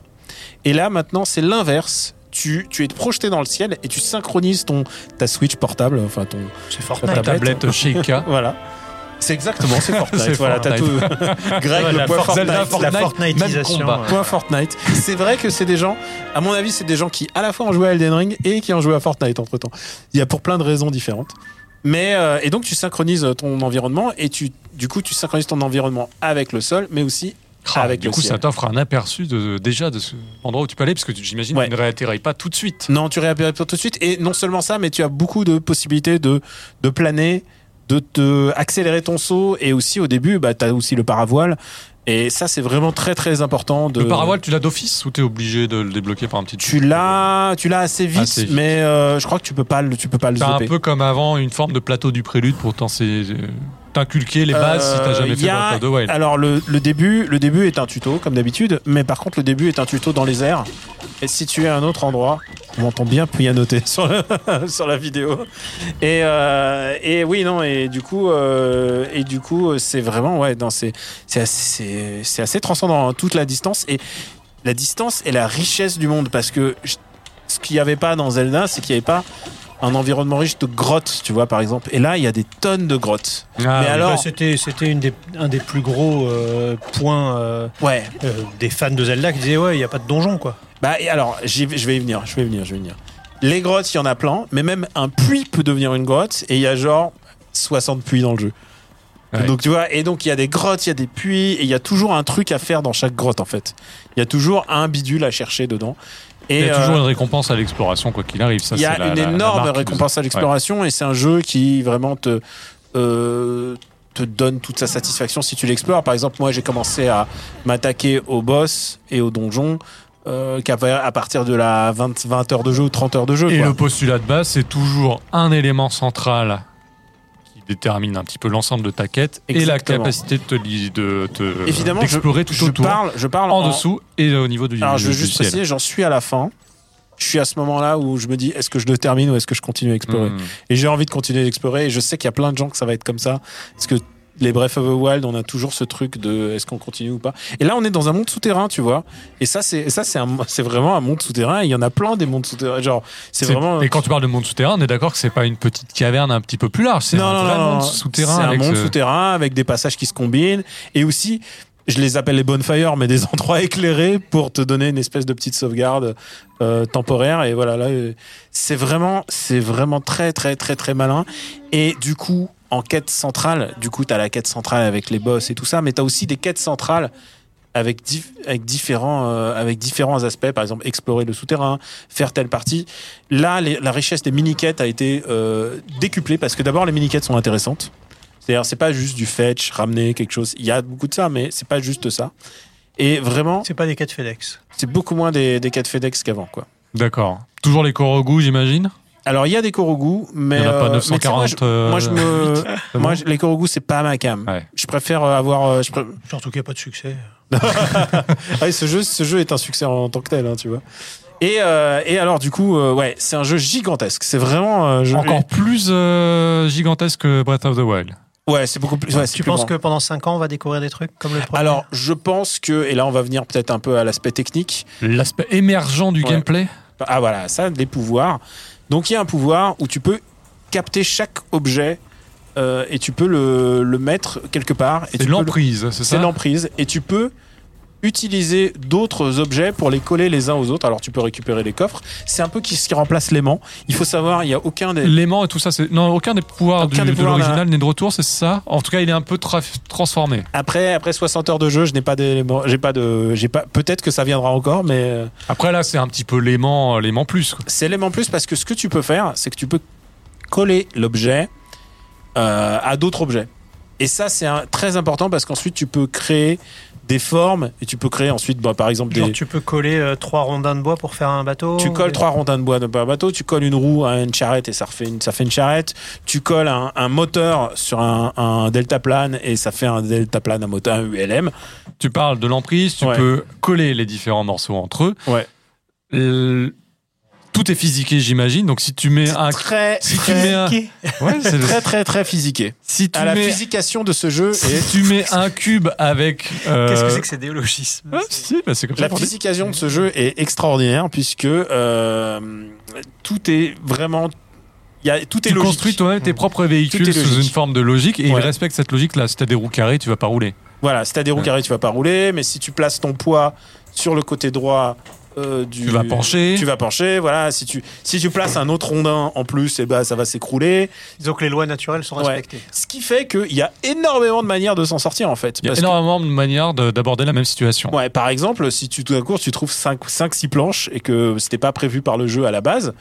et là maintenant c'est l'inverse. tu, tu es projeté dans le ciel et tu synchronises ton, ta Switch portable, enfin ton, ta tablette. Tablette Sheikah. <laughs> Voilà. C'est exactement, c'est <laughs> Fortnite. Voilà, t'as tout. <laughs> Greg, le la point Fortnite, Zelda, Fortnite. la Fortnite, Fortnitisation. même combat. euh, Point Fortnite. C'est vrai que c'est des gens, à mon avis, c'est des gens qui à la fois ont joué à Elden Ring et qui ont joué à Fortnite entre temps. Il y a pour plein de raisons différentes. Mais euh, et donc tu synchronises ton environnement et tu du coup tu synchronises ton environnement avec le sol, mais aussi Ah, avec du le coup, ciel. ça t'offre un aperçu de, déjà de ce endroit où tu peux aller, parce que j'imagine Ouais. que tu ne réatterris pas tout de suite. Non, tu réapparais tout de suite. Et non seulement ça, mais tu as beaucoup de possibilités de, de planer, de te accélérer ton saut. Et aussi, au début, bah, tu as aussi le paravoile. Et ça, c'est vraiment très, très important. De... Le paravoile, tu l'as d'office ou t'es obligé de le débloquer par un petit Tu l'as, tu l'as assez vite, Assez vite. mais euh, je crois que tu peux pas, le- tu peux pas le T'as un peu comme avant une forme de plateau du prélude pour t'inculquer les bases si t'as Euh, jamais y fait a- the Wild. Alors le, le début, le début est un tuto comme d'habitude, mais par contre le début est un tuto dans les airs et situé à un autre endroit. On m'entend bien pianoter sur la, <laughs> sur la vidéo. Et, euh, et oui non et du coup euh, et du coup c'est vraiment ouais c'est assez, transcendant hein, toute la distance et la distance et la richesse du monde parce que je- ce qu'il n'y avait pas dans Zelda c'est qu'il n'y avait pas un environnement riche de grottes, tu vois, par exemple. Et là, il y a des tonnes de grottes. Ah, mais oui. alors- bah, c'était c'était une des, un des plus gros euh, points euh, Ouais, euh, des fans de Zelda qui disaient ouais il y a pas de donjon quoi. Bah et alors, j'y vais- je vais y venir, je vais y venir, je vais y venir. Les grottes, il y en a plein, mais même un puits peut devenir une grotte, et il y a genre 60 puits dans le jeu. Ouais. Donc tu vois, et donc il y a des grottes, il y a des puits, et il y a toujours un truc à faire dans chaque grotte en fait. Il y a toujours un bidule à chercher dedans. Et Il y a toujours euh, une récompense à l'exploration, quoi qu'il arrive. Ça, il y a c'est la- une la- la énorme marque récompense à l'exploration, et c'est un jeu qui vraiment te euh, te donne toute sa satisfaction si tu l'explores. Par exemple, moi j'ai commencé à m'attaquer au boss et au donjon. Euh, qu'à à partir de la 20, 20 heures de jeu ou 30 heures de jeu. Et quoi. le postulat de base, c'est toujours un élément central qui détermine un petit peu l'ensemble de ta quête et la capacité de te, de te Évidemment, je, d'explorer tout je autour, parle, je parle en dessous et au niveau du, Alors, je veux juste préciser, j'en suis à la fin. Je suis à ce moment-là où je me dis, est-ce que je le termine ou est-ce que je continue à explorer? Hmm. Et j'ai envie de continuer d'explorer. Et je sais qu'il y a plein de gens que ça va être comme ça. Parce que les Breath of the Wild, on a toujours ce truc de est-ce qu'on continue ou pas. Et là, on est dans un monde souterrain, tu vois. Et ça, c'est ça, c'est vraiment un monde souterrain. Il y en a plein des mondes souterrains. Genre, c'est vraiment. Et quand tu parles de monde souterrain, on est d'accord que c'est pas une petite caverne un petit peu plus large, c'est un non, vrai non, monde souterrain. C'est un monde ce- souterrain avec des passages qui se combinent. Et aussi, je les appelle les bonfires, mais des <laughs> endroits éclairés pour te donner une espèce de petite sauvegarde euh, temporaire. Et voilà, là, euh, c'est vraiment, c'est vraiment très, très, très, très malin. Et du coup, en quête centrale, du coup, t'as la quête centrale avec les boss et tout ça, mais t'as aussi des quêtes centrales avec, dif- avec, différents, euh, avec différents aspects, par exemple explorer le souterrain, faire telle partie. Là, les- la richesse des mini-quêtes a été euh, décuplée parce que d'abord, les mini-quêtes sont intéressantes. C'est-à-dire, c'est pas juste du fetch, ramener quelque chose. Il y a beaucoup de ça, mais c'est pas juste ça. Et vraiment, C'est pas des quêtes FedEx. c'est beaucoup moins des, des quêtes FedEx qu'avant, quoi. D'accord. Toujours les Korogu, j'imagine? Alors, il y a des Korogu, mais. Il y en a pas euh, mais tu sais, 940. moi, je, moi, je me. c'est <laughs> moi, je- les Korogu, c'est pas ma cam. Ouais. Je préfère euh, avoir. euh, je pré- Surtout qu'il n'y a pas de succès. <laughs> Ah, ce, jeu, ce jeu est un succès en tant que tel, hein, tu vois. Et, euh, et alors, du coup, euh, ouais, c'est un jeu gigantesque. C'est vraiment. euh, je- Encore plus euh, gigantesque que Breath of the Wild. Ouais, c'est beaucoup plus. ouais, tu plus penses grand. que pendant 5 ans on va découvrir des trucs comme le premier? Alors, je pense que. Et là, on va venir peut-être un peu à l'aspect technique. L'aspect émergent du Ouais. gameplay? Ah voilà, ça, les pouvoirs. Donc il y a un pouvoir où tu peux capter chaque objet euh, et tu peux le, le mettre quelque part. C'est peux le- l'emprise, c'est C'est ça? l'emprise. Et tu peux utiliser d'autres objets pour les coller les uns aux autres. Alors tu peux récupérer les coffres. C'est un peu ce qui remplace l'aimant. Il faut savoir, il n'y a aucun des... L'aimant et tout ça, c'est. Non, aucun des pouvoirs Aucun du- des de l'original n'est de retour, c'est ça En tout cas, il est un peu tra- transformé. Après, après 60 heures de jeu, je n'ai pas d'éléments. J'ai pas de. J'ai pas. Peut-être que ça viendra encore, mais euh, Après, là, c'est un petit peu l'aimant, l'aimant plus. quoi. c'est l'élément plus parce que ce que tu peux faire, c'est que tu peux coller l'objet euh, à d'autres objets. Et ça, c'est un- très important parce qu'ensuite, tu peux créer des formes et tu peux créer ensuite, bah, par exemple, Genre, des. tu peux coller euh, trois rondins de bois pour faire un bateau. Tu colles trois rondins de bois de un bateau, tu colles une roue à une charrette et ça, refait une, ça fait une charrette. Tu colles un, un moteur sur un, un deltaplane et ça fait un deltaplane, un moteur, un ULM. Tu parles de l'emprise, tu Ouais. peux coller les différents morceaux entre eux. Ouais. Tout est physiqué, j'imagine. Donc si tu mets un, Très, si tu très, mets un- Ok. <laughs> ouais, c'est le- très, très, très physiqué. si tu À la mets, physication de ce jeu si et tu mets un cube avec. euh, Qu'est-ce que c'est que ces néologismes ouais, si, bah, c'est comme ça. La dit. physication de ce jeu est extraordinaire puisque euh, tout est vraiment. Il y a, tout est Tu logique. construis toi-même tes propres véhicules sous une forme de logique et ils Ouais. respectent cette logique-là. Si t'as des roues carrées, tu vas pas rouler. Voilà, si t'as des roues Ouais. carrées, tu vas pas rouler, mais si tu places ton poids sur le côté droit euh, du. Tu vas pencher. Tu vas pencher, voilà. Si tu, si tu places un autre rondin en plus, eh ben, ça va s'écrouler. Disons que les lois naturelles sont Ouais. respectées. Ce qui fait qu'il y a énormément de manières de s'en sortir en fait. Il y a que- énormément de manières de- d'aborder la même situation. Ouais, par exemple, si tu tout d'un coup tu trouves 5 5 6 planches et que c'était pas prévu par le jeu à la base,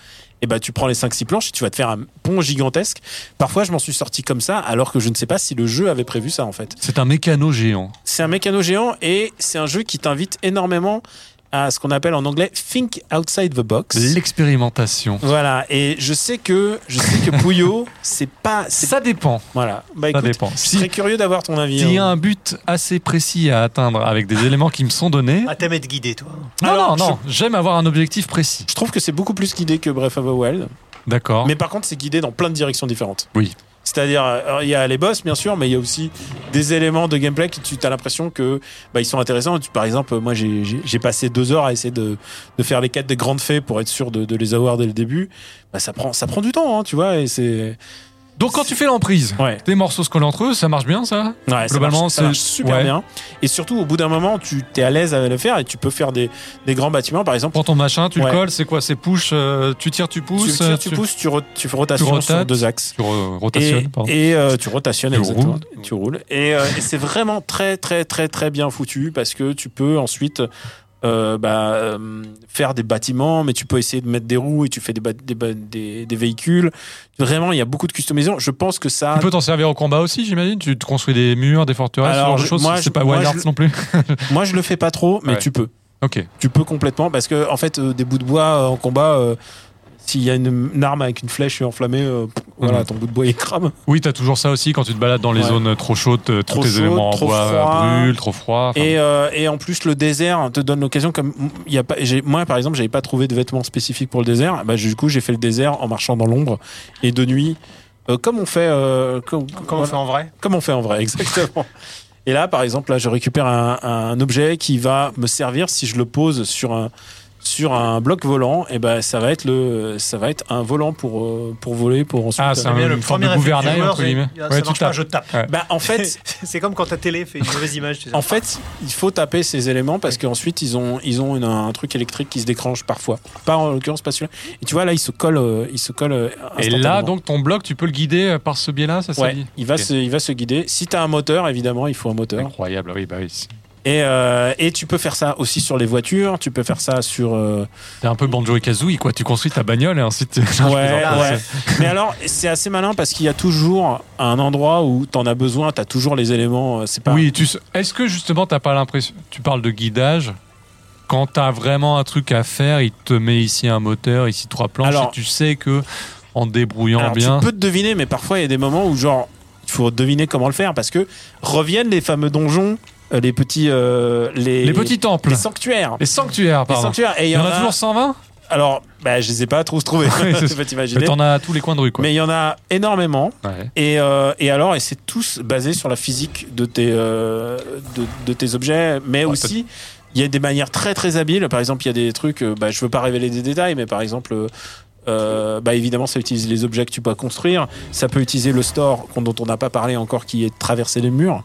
et ben tu prends les 5 6 planches et tu vas te faire un pont gigantesque. Parfois, je m'en suis sorti comme ça alors que je ne sais pas si le jeu avait prévu ça en fait. C'est un mécano géant. C'est un mécano géant et c'est un jeu qui t'invite énormément à ce qu'on appelle en anglais think outside the box. L'expérimentation. Voilà, et je sais que je sais que Puyo, <laughs> c'est pas Ça dépend. voilà. Bah Ça dépend. je Si- serais curieux d'avoir ton avis. S'il y a hein. un but assez précis à atteindre avec des éléments qui me sont donnés. Ah, t'aimes être guidé, toi. Non, Alors, non, non. J'aime avoir un objectif précis. Je trouve que c'est beaucoup plus guidé que Breath of the Wild. D'accord. Mais par contre, c'est guidé dans plein de directions différentes. Oui. C'est-à-dire, euh, il y a les boss, bien sûr, mais il y a aussi des éléments de gameplay qui tu as l'impression que bah, ils sont intéressants. Par exemple, moi, j'ai passé deux heures à essayer de, de faire les quêtes des grandes fées pour être sûr de, de les avoir dès le début. Bah, ça prend, ça prend du temps, hein, tu vois. Et c'est Donc quand tu fais l'emprise, ouais. tes morceaux se collent entre eux, ça marche bien ça Ouais, ça Globalement, marche, ça c'est- marche super ouais. bien. Et surtout, au bout d'un moment, tu es à l'aise à le faire et tu peux faire des, des grands bâtiments. Par exemple, Prends ton machin, tu Ouais. le colles, c'est quoi C'est push, euh, tu tires, tu tu pousses tires, tu, pousses, tu, ro- tu fais rotation tu sur deux axes. Tu re- Et, rotationnes, pardon. et, euh, tu rotationnes Tu exactement. roules. Tu roules. Et, euh, et c'est vraiment très très très très bien foutu parce que tu peux ensuite euh, bah, euh, faire des bâtiments, mais tu peux essayer de mettre des roues et tu fais des, des, des, des véhicules. Vraiment, il y a beaucoup de customisation. Je pense que ça. Tu peux t'en servir au combat aussi, j'imagine Tu te construis des murs, des forteresses, ce Alors, genre de choses C'est pas Wild Arts non plus <laughs> Moi, je le fais pas trop, mais Ouais. tu peux. Ok. Tu peux complètement parce que en fait, euh, des bouts de bois en combat. Euh, s'il y a une, une arme avec une flèche enflammée, euh, voilà, Mhm. ton bout de bois il crame. Oui, t'as toujours ça aussi quand tu te balades dans les Ouais. zones trop chaudes, euh, Trop tous chaudes, éléments en bois froid. brûlent, trop froid. Et, euh, et en plus, le désert te donne l'occasion, comme il y a pas, moi par exemple, j'avais pas trouvé de vêtements spécifiques pour le désert. Bah, du coup, j'ai fait le désert en marchant dans l'ombre et de nuit, euh, comme on fait, euh, comme, on fait en vrai comme on fait en vrai, <laughs> exactement. Et là, par exemple, là, je récupère un, un objet qui va me servir si je le pose sur un sur un bloc volant. Et ben, ça va être le, ça va être un volant pour euh, pour voler, pour ensuite. Ah, c'est euh, un- Mais une le forme premier gouvernail, joueur, entre c'est- guillemets. ça Ouais, marche tu pas, tapes. je tape. Ouais. Bah, en fait, <laughs> c'est comme quand ta télé fait une mauvaise image. tu sais. En fait, il faut taper ces éléments parce qu'ensuite ils ont ils ont une- un truc électrique qui se déclenche parfois. Pas en l'occurrence pas celui-là. Et tu vois là, il se colle, euh, il se colle. euh, Et là, donc, ton bloc, tu peux le guider par ce biais-là, ça se ouais, dit il va se il va se guider. Si t'as un moteur, évidemment, il faut un moteur. Incroyable, oui, bah oui. Et euh, et tu peux faire ça aussi sur les voitures. Tu peux faire ça sur. euh, T'es un peu Banjo et Kazooie, quoi. Tu construis ta bagnole et ensuite. <laughs> je Ouais, ouais. Mais alors, c'est assez malin parce qu'il y a toujours un endroit où t'en as besoin. T'as toujours les éléments. euh, C'est pas. Oui, tu est-ce que justement, t'as pas l'impression. Tu parles de guidage. Quand t'as vraiment un truc à faire, il te met ici un moteur, ici trois planches, Alors- et tu sais que en débrouillant Alors, bien. Tu peux te deviner, mais parfois il y a des moments où genre il faut deviner comment le faire parce que reviennent les fameux donjons, euh, les petits, euh, les, Les petits temples. les sanctuaires. Les sanctuaires, Les pardon. sanctuaires. Et Il y en a toujours 120 Alors, bah, je les ai pas tous trouvés. <laughs> Tu <laughs> peux Mais t'imaginer. t'en as à tous les coins de rue, quoi. Mais il y en a énormément. Ouais. Et, euh, et alors, et c'est tous basés sur la physique de tes, euh, de, de tes objets, mais Ouais, aussi il y a des manières très très habiles. Par exemple, il y a des trucs, euh, bah, je veux pas révéler des détails, mais par exemple, euh, bah, évidemment, ça utilise les objets que tu peux construire. Ça peut utiliser le store dont on n'a pas parlé encore, qui est de traverser les murs.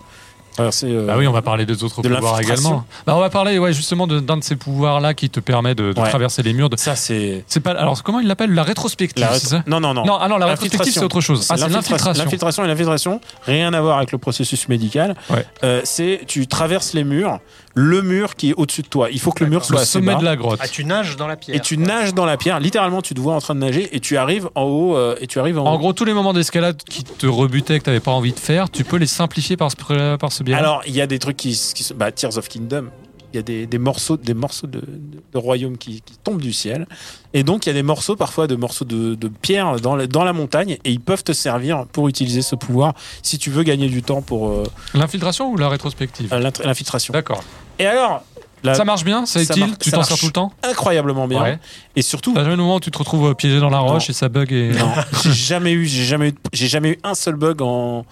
Euh, Bah oui, on va parler des autres de pouvoirs également. Bah on va parler ouais, justement de- d'un de ces pouvoirs-là qui te permet de, de Ouais. traverser les murs. De... Ça, c'est. C'est pas. Alors comment il l'appelle? La rétrospective, la c'est ça? Non, non, non. Non, ah non, la rétrospective c'est autre chose. Ah, c'est l'infiltration. L'infiltration et l'infiltration, rien à voir avec le processus médical. Ouais. Euh, c'est tu traverses les murs, le mur qui est au-dessus de toi. Il faut que le mur soit Le assez sommet bas. de la grotte. Ah, tu nages dans la pierre. Et tu nages dans la pierre. Littéralement, tu te vois en train de nager et tu arrives en haut. euh, et tu arrives en, En haut. gros, tous les moments d'escalade qui te rebutaient, que t'avais pas envie de faire, tu peux les simplifier par ce, par ce Alors, il y a des trucs qui, qui sont. Bah, Tears of Kingdom. Il y a des, des morceaux, des morceaux de, de, de royaume qui, qui tombent du ciel. Et donc, il y a des morceaux, parfois, de morceaux de, de pierre dans, la- dans la montagne. Et ils peuvent te servir pour utiliser ce pouvoir si tu veux gagner du temps pour euh, L'infiltration ou la rétrospective l'int- l'infiltration. D'accord. Et alors, Ça marche bien, c'est ça utile, tu t'en sers tout le temps incroyablement bien. Ouais. Et surtout, T'as jamais le moment où tu te retrouves euh, piégé dans la roche Non. et ça bug et. non, <laughs> j'ai jamais eu, j'ai jamais eu, j'ai jamais eu un seul bug en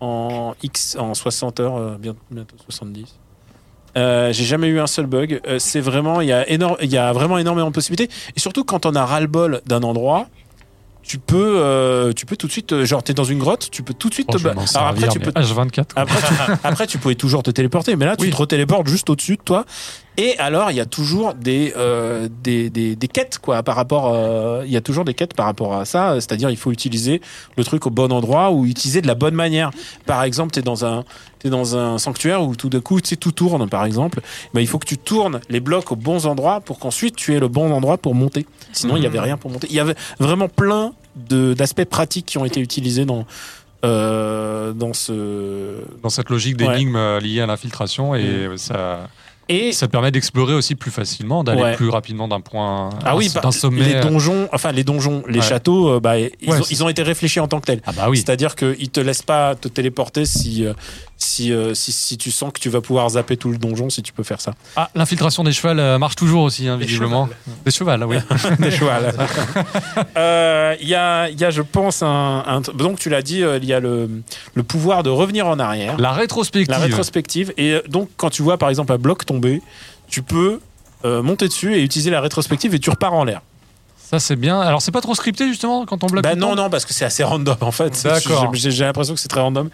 en X en 60 heures, euh, bientôt, bientôt 70. Euh, j'ai jamais eu un seul bug. Euh, c'est vraiment, il y a énorme, il y a vraiment énormément de possibilités. Et surtout quand on a ras le bol d'un endroit, tu peux, euh, tu peux tout de suite, genre t'es dans une grotte, tu peux tout de suite Oh, te Alors après tu peux H24. quoi. Après tu, après, tu pouvais toujours te téléporter, mais là, tu Oui. te retéléportes juste au-dessus de toi. Et alors, il y a toujours des, euh, des, des, des quêtes, quoi, par rapport. euh, Il y a toujours des quêtes par rapport à ça. C'est-à-dire, il faut utiliser le truc au bon endroit ou utiliser de la bonne manière. Par exemple, tu es dans un. T'es dans un sanctuaire où tout d'un coup, tu sais, tout tourne, par exemple. Ben, il faut que tu tournes les blocs aux bons endroits pour qu'ensuite tu aies le bon endroit pour monter. Sinon, il y avait rien pour monter. Il y avait vraiment plein de- d'aspects pratiques qui ont été utilisés dans, euh, dans ce, Dans cette logique d'énigmes euh, liées à l'infiltration et euh, ça, et ça permet d'explorer aussi plus facilement, d'aller Ouais. plus rapidement d'un point Ah oui, d'un bah, sommet. les donjons, enfin les donjons, les Ouais. châteaux, euh, bah, ils, Ouais, ont, c'est ils ont été réfléchis en tant que tels. Ah bah oui. C'est-à-dire qu'ils te laissent pas te téléporter si, euh, si, euh, si, si tu sens que tu vas pouvoir zapper tout le donjon, si tu peux faire ça. Ah, l'infiltration des chevals marche toujours aussi, hein, visiblement. Des chevals, oui. <laughs> Des chevals. <laughs> Euh, Il y, a, y a, je pense, un, un- donc tu l'as dit, il y a le, le pouvoir de revenir en arrière, La rétrospective. la rétrospective. Et donc quand tu vois par exemple un bloc tu peux euh, monter dessus et utiliser la rétrospective et tu repars en l'air. Ça, c'est bien. Alors, c'est pas trop scripté, justement, quand on bloque Bah non, non, parce que c'est assez random en fait. D'accord. J'ai j'ai l'impression que c'est très random.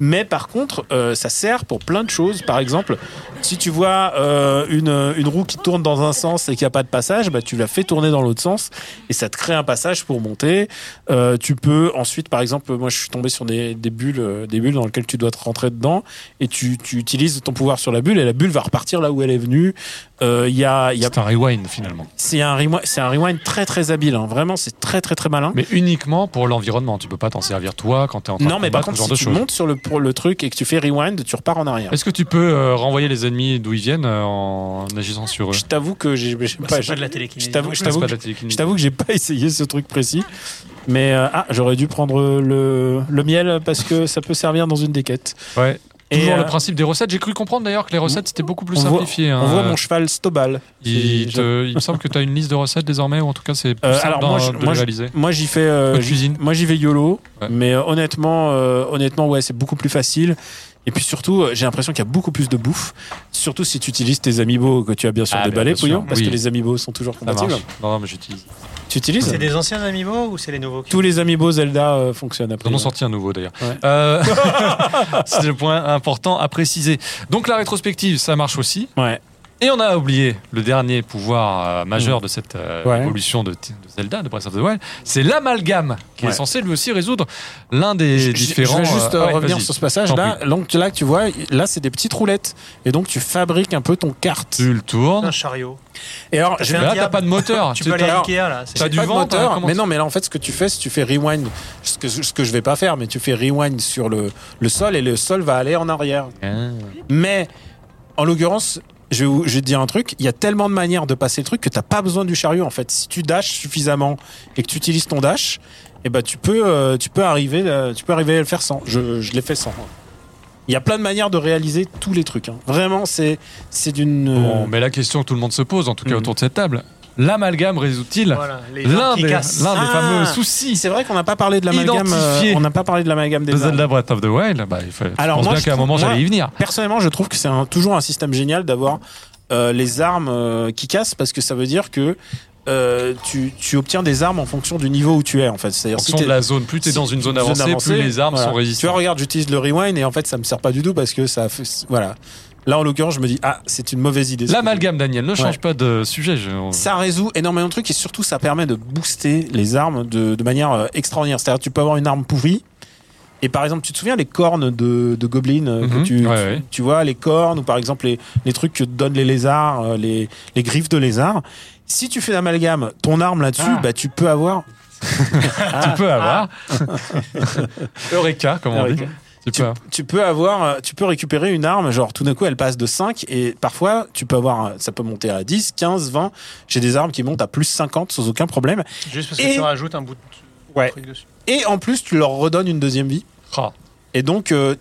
Mais par contre, euh, ça sert pour plein de choses. Par exemple, si tu vois euh, une, une roue qui tourne dans un sens et qu'il n'y a pas de passage, bah, tu la fais tourner dans l'autre sens et ça te crée un passage pour monter. Euh, tu peux ensuite, par exemple, moi je suis tombé sur des, des bulles, des bulles dans lesquelles tu dois te rentrer dedans et tu, tu utilises ton pouvoir sur la bulle et la bulle va repartir là où elle est venue. Euh, Il y a, il y a C'est un rewind, finalement. c'est un rewind, c'est un rewind très très habile. hein. Vraiment, c'est très très très malin. Mais uniquement pour l'environnement. Tu peux pas t'en servir toi quand t'es en train Non, de mais par contre, ce si tu de choses. montes sur le, pour le truc et que tu fais rewind, tu repars en arrière. Est-ce que tu peux euh, renvoyer les ennemis d'où ils viennent euh, en agissant sur eux? Je t'avoue que j'ai Bah, pas, pas de la je télékinésie. je t'avoue que- de la télékinésie. je t'avoue que j'ai pas <laughs> essayé ce truc précis. Mais euh, ah, j'aurais dû prendre le, le miel parce que ça peut servir dans une des quêtes. Ouais. Toujours euh, le principe des recettes. J'ai cru comprendre d'ailleurs que les recettes c'était beaucoup plus on voit- simplifié. hein. On voit mon cheval Stobal. Il, C'est- te- il me semble que tu as une liste de recettes désormais, ou en tout cas c'est plus Euh, simple alors moi, je- de moi, réaliser. Moi j'y fais, euh, cuisine. moi j'y vais YOLO, Ouais. mais euh, honnêtement, honnêtement ouais c'est beaucoup plus facile. Et puis surtout, j'ai l'impression qu'il y a beaucoup plus de bouffe. Surtout si tu utilises tes amiibo que tu as bien sûr Ah, sûr, Pouillon, parce oui. que les amiibo sont toujours compatibles. Non, non, mais j'utilise. Tu utilises C'est des anciens amiibo ou c'est les nouveaux Tous les amiibo Zelda euh, fonctionnent Ils après. en ont sorti un nouveau d'ailleurs. Ouais. Euh, <laughs> <laughs> c'est le point important à préciser. Donc la rétrospective, ça marche aussi. Ouais. Et on a oublié le dernier pouvoir euh, majeur de cette euh, Ouais. évolution de, de Zelda, de Breath of the Wild, c'est l'amalgame, qui Ouais. est censé lui aussi résoudre l'un des Je- je- différents. Je vais juste euh, ouais, revenir sur ce passage. Là, donc, là, tu vois, là, c'est des petites roulettes. Et donc, tu fabriques un peu ton carte. Tu le tournes. Un chariot. Et alors, je Là, t'as pas de moteur. Tu <laughs> Tu- peux aller à Ikea là. c'est- t'as du pas de vent, moteur. hein, mais non, mais là, en fait, ce que tu fais, c'est que tu fais rewind. Ce que, ce que je vais pas faire, mais tu fais rewind sur le, le sol et le sol va aller en arrière. Ah. Mais, en l'occurrence, je vais, je te dire un truc. Il y a tellement de manières de passer le truc que t'as pas besoin du chariot. En fait, si tu dashes suffisamment et que tu utilises ton dash, eh ben, tu peux, euh, tu peux arriver, euh, tu peux arriver à le faire sans. Je, je l'ai fait sans. Il y a plein de manières de réaliser tous les trucs. hein. Vraiment, c'est, c'est d'une. euh, Bon, mais la question que tout le monde se pose, en tout cas Mhm. autour de cette table, l'amalgame résout-il l'un des, Ah. fameux soucis C'est vrai qu'on n'a pas parlé de l'amalgame. Euh, on n'a pas parlé de l'amalgame des de. Zelda Breath of the Wild bah, il faut, Alors, je pense moi, bien qu'à un moment j'allais y venir. Personnellement, je trouve que c'est toujours un système génial d'avoir euh, les armes euh, qui cassent parce que ça veut dire que euh, tu, tu obtiens des armes en fonction du niveau où tu es en fait. En C'est-à-dire si fonction de la zone, plus tu es si- dans une zone avancée, plus les armes voilà. sont Tu vois, résistantes. regarde, j'utilise le rewind et en fait, ça me sert pas du tout parce que ça fait, voilà. Là, en l'occurrence, je me dis, ah, c'est une mauvaise idée. L'amalgame, Daniel, ne change Ouais. pas de sujet. je- Ça résout énormément de trucs et surtout, ça permet de booster les armes de, de manière euh, extraordinaire. C'est-à-dire, tu peux avoir une arme pourrie. Et par exemple, tu te souviens les cornes de, de Goblin euh, que Mhm. tu, Ouais, tu, ouais. tu vois, les cornes ou par exemple les, les trucs que te donnent les lézards, euh, les, les griffes de lézard. Si tu fais l'amalgame, ton arme là-dessus, Ah. bah, tu peux avoir. <laughs> Tu peux avoir. <laughs> Eureka, comme on dit. Eureka. Tu, peux. tu peux avoir, euh, tu peux récupérer une arme, genre tout d'un coup elle passe de 5 et parfois tu peux avoir, euh, ça peut monter à 10, 15, 20. J'ai des armes qui montent à plus 50 sans aucun problème. Juste parce que tu rajoutes un bout de Ouais. truc dessus. Et en plus tu leur redonnes une deuxième vie. Ah. Et donc, euh,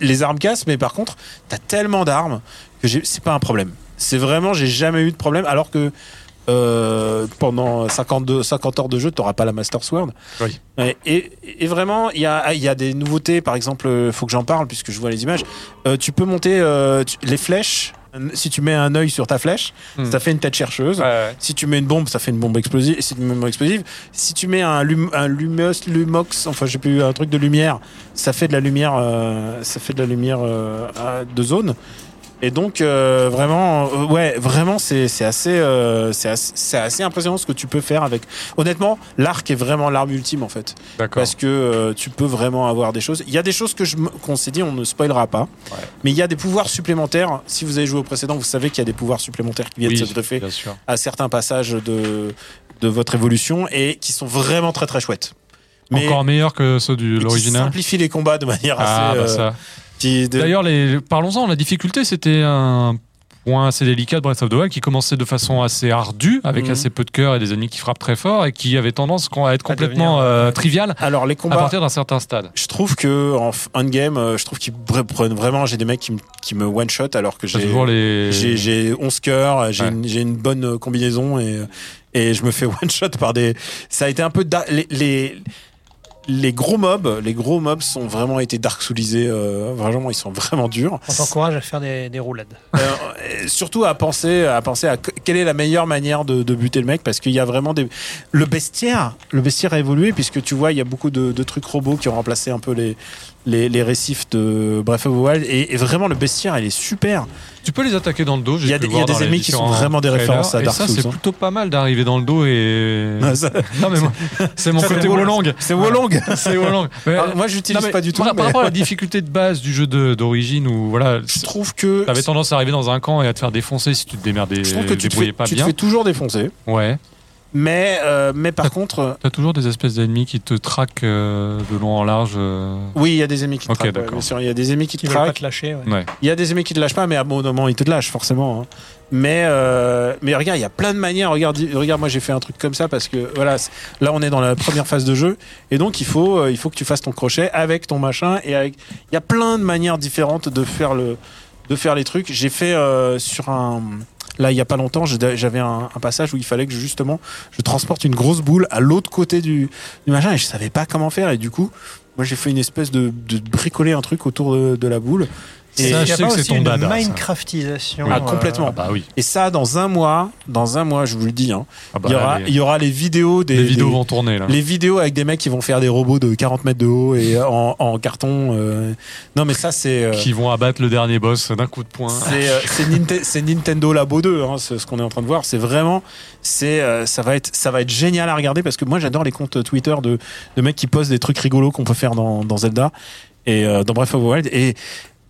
les armes cassent, mais par contre, t'as tellement d'armes que c'est pas un problème. C'est vraiment, j'ai jamais eu de problème. Alors que euh, pendant 52, 50 heures de jeu, tu n'auras pas la Master Sword. Oui. Et, et vraiment, il y a, il y a des nouveautés. Par exemple, euh, faut que j'en parle puisque je vois les images. Euh, tu peux monter euh, tu- les flèches. Si tu mets un œil sur ta flèche, Hmm. ça fait une tête chercheuse. Ouais, ouais. Si tu mets une bombe, ça fait une bombe explosive. Si tu mets une bombe explosive. Si tu mets un, lum, un lumos, lumox, enfin, je sais plus, un truc de lumière, ça fait de la lumière, ça fait de la lumière de zone. Et donc, euh, vraiment, euh, ouais, vraiment, c'est c'est assez, euh, c'est assez, c'est assez impressionnant ce que tu peux faire avec. Honnêtement, l'arc est vraiment l'arme ultime en fait, D'accord. parce que tu peux vraiment avoir des choses. Il y a des choses que je qu'on s'est dit, on ne spoilera pas, Ouais. mais il y a des pouvoirs supplémentaires. Si vous avez joué au précédent, vous savez qu'il y a des pouvoirs supplémentaires qui viennent Oui, se greffer à certains passages de, de votre évolution et qui sont vraiment très très chouettes. Encore meilleur que ceux de l'original. simplifie les combats de manière Ah, assez. bah ça. D'ailleurs, les... parlons-en. La difficulté, c'était un point assez délicat de Breath of the Wild qui commençait de façon assez ardue, avec Mhm. assez peu de cœur et des ennemis qui frappent très fort et qui avait tendance à être À complètement devenir, euh, trivial Alors les à partir d'un certain stade. Je trouve que en f- on-game, euh, je trouve qu'ils bre- prennent vraiment. J'ai des mecs qui me, qui me one-shot alors que j'ai. les. J'ai, j'ai 11 cœurs, j'ai, Ouais. une, bonne euh, combinaison et, et je me fais <laughs> one-shot par des. Ça a été un peu. da- Les, les, les gros mobs, les gros mobs sont vraiment été dark soulisés. Euh, vraiment, ils sont vraiment durs. On t'encourage à faire des, des roulades. Euh, et surtout à penser, à penser à que- quelle est la meilleure manière de, de buter le mec parce qu'il y a vraiment des. Le bestiaire, le bestiaire a évolué puisque tu vois, il y a beaucoup de, de trucs robots qui ont remplacé un peu les, les, les récifs de Breath of the Wild et, et vraiment le bestiaire, il est super. Tu peux les attaquer dans le dos. Il y a des- y a des ennemis qui sont vraiment des références à et Dark ça, Souls, c'est hein. plutôt pas mal d'arriver dans le dos et. <laughs> Ça- non mais moi, <laughs> c'est mon Ça, côté Wolong. C'est Wolong. <laughs> C'est Wolong. Mais- Alors, moi, j'utilise pas du tout. Par, par rapport à la difficulté de base du jeu d'origine où voilà, je trouve que. t'avais tendance à arriver dans un camp et à te faire défoncer si tu te démerdais, Je trouve que tu te, fais, pas tu te bien. fais toujours défoncer. Ouais. Mais, euh, mais par contre, T'as toujours des espèces d'ennemis qui te traquent euh, de long en large. euh. oui, il y a des ennemis qui te traquent, ouais, d'accord. bien sûr, il y a des ennemis qui te pas traquent. te lâcher. ouais. Ouais. Il y a des ennemis qui te lâchent pas, mais à un moment, ils te lâchent, forcément. hein. Mais, euh, mais regarde, il y a plein de manières. Regarde, regarde, moi, j'ai fait un truc comme ça parce que, voilà, là, on est dans la première phase de jeu. Et donc, il faut, euh, il faut que tu fasses ton crochet avec ton machin. Et avec, il y a plein de manières différentes de faire le, de faire les trucs. J'ai fait euh, sur un, là, il y a pas longtemps, j'avais un, passage où il fallait que justement, je transporte une grosse boule à l'autre côté du, du machin et je savais pas comment faire. Et du coup, moi, j'ai fait une espèce de, de bricoler un truc autour de la boule. Et, Ça, je a sais que c'est ton une dada. Minecraftisation. Ah, euh, complètement. Ah bah oui. et ça, dans un mois, dans un mois, je vous le dis, hein, Ah bah, il, y aura, les, il y aura les vidéos des, les vidéos des- vont tourner là. les vidéos avec des mecs qui vont faire des robots de 40 mètres de haut et en, en carton. euh. Non, mais ça, c'est. euh, Qui vont abattre le dernier boss d'un coup de poing. C'est euh, c'est Ninte- Nintendo Labo 2, hein, ce, ce qu'on est en train de voir. C'est vraiment, c'est euh, ça va être ça va être génial à regarder parce que moi j'adore les comptes Twitter de, de mecs qui postent des trucs rigolos qu'on peut faire dans, dans Zelda et euh, dans Breath of the Wild. Et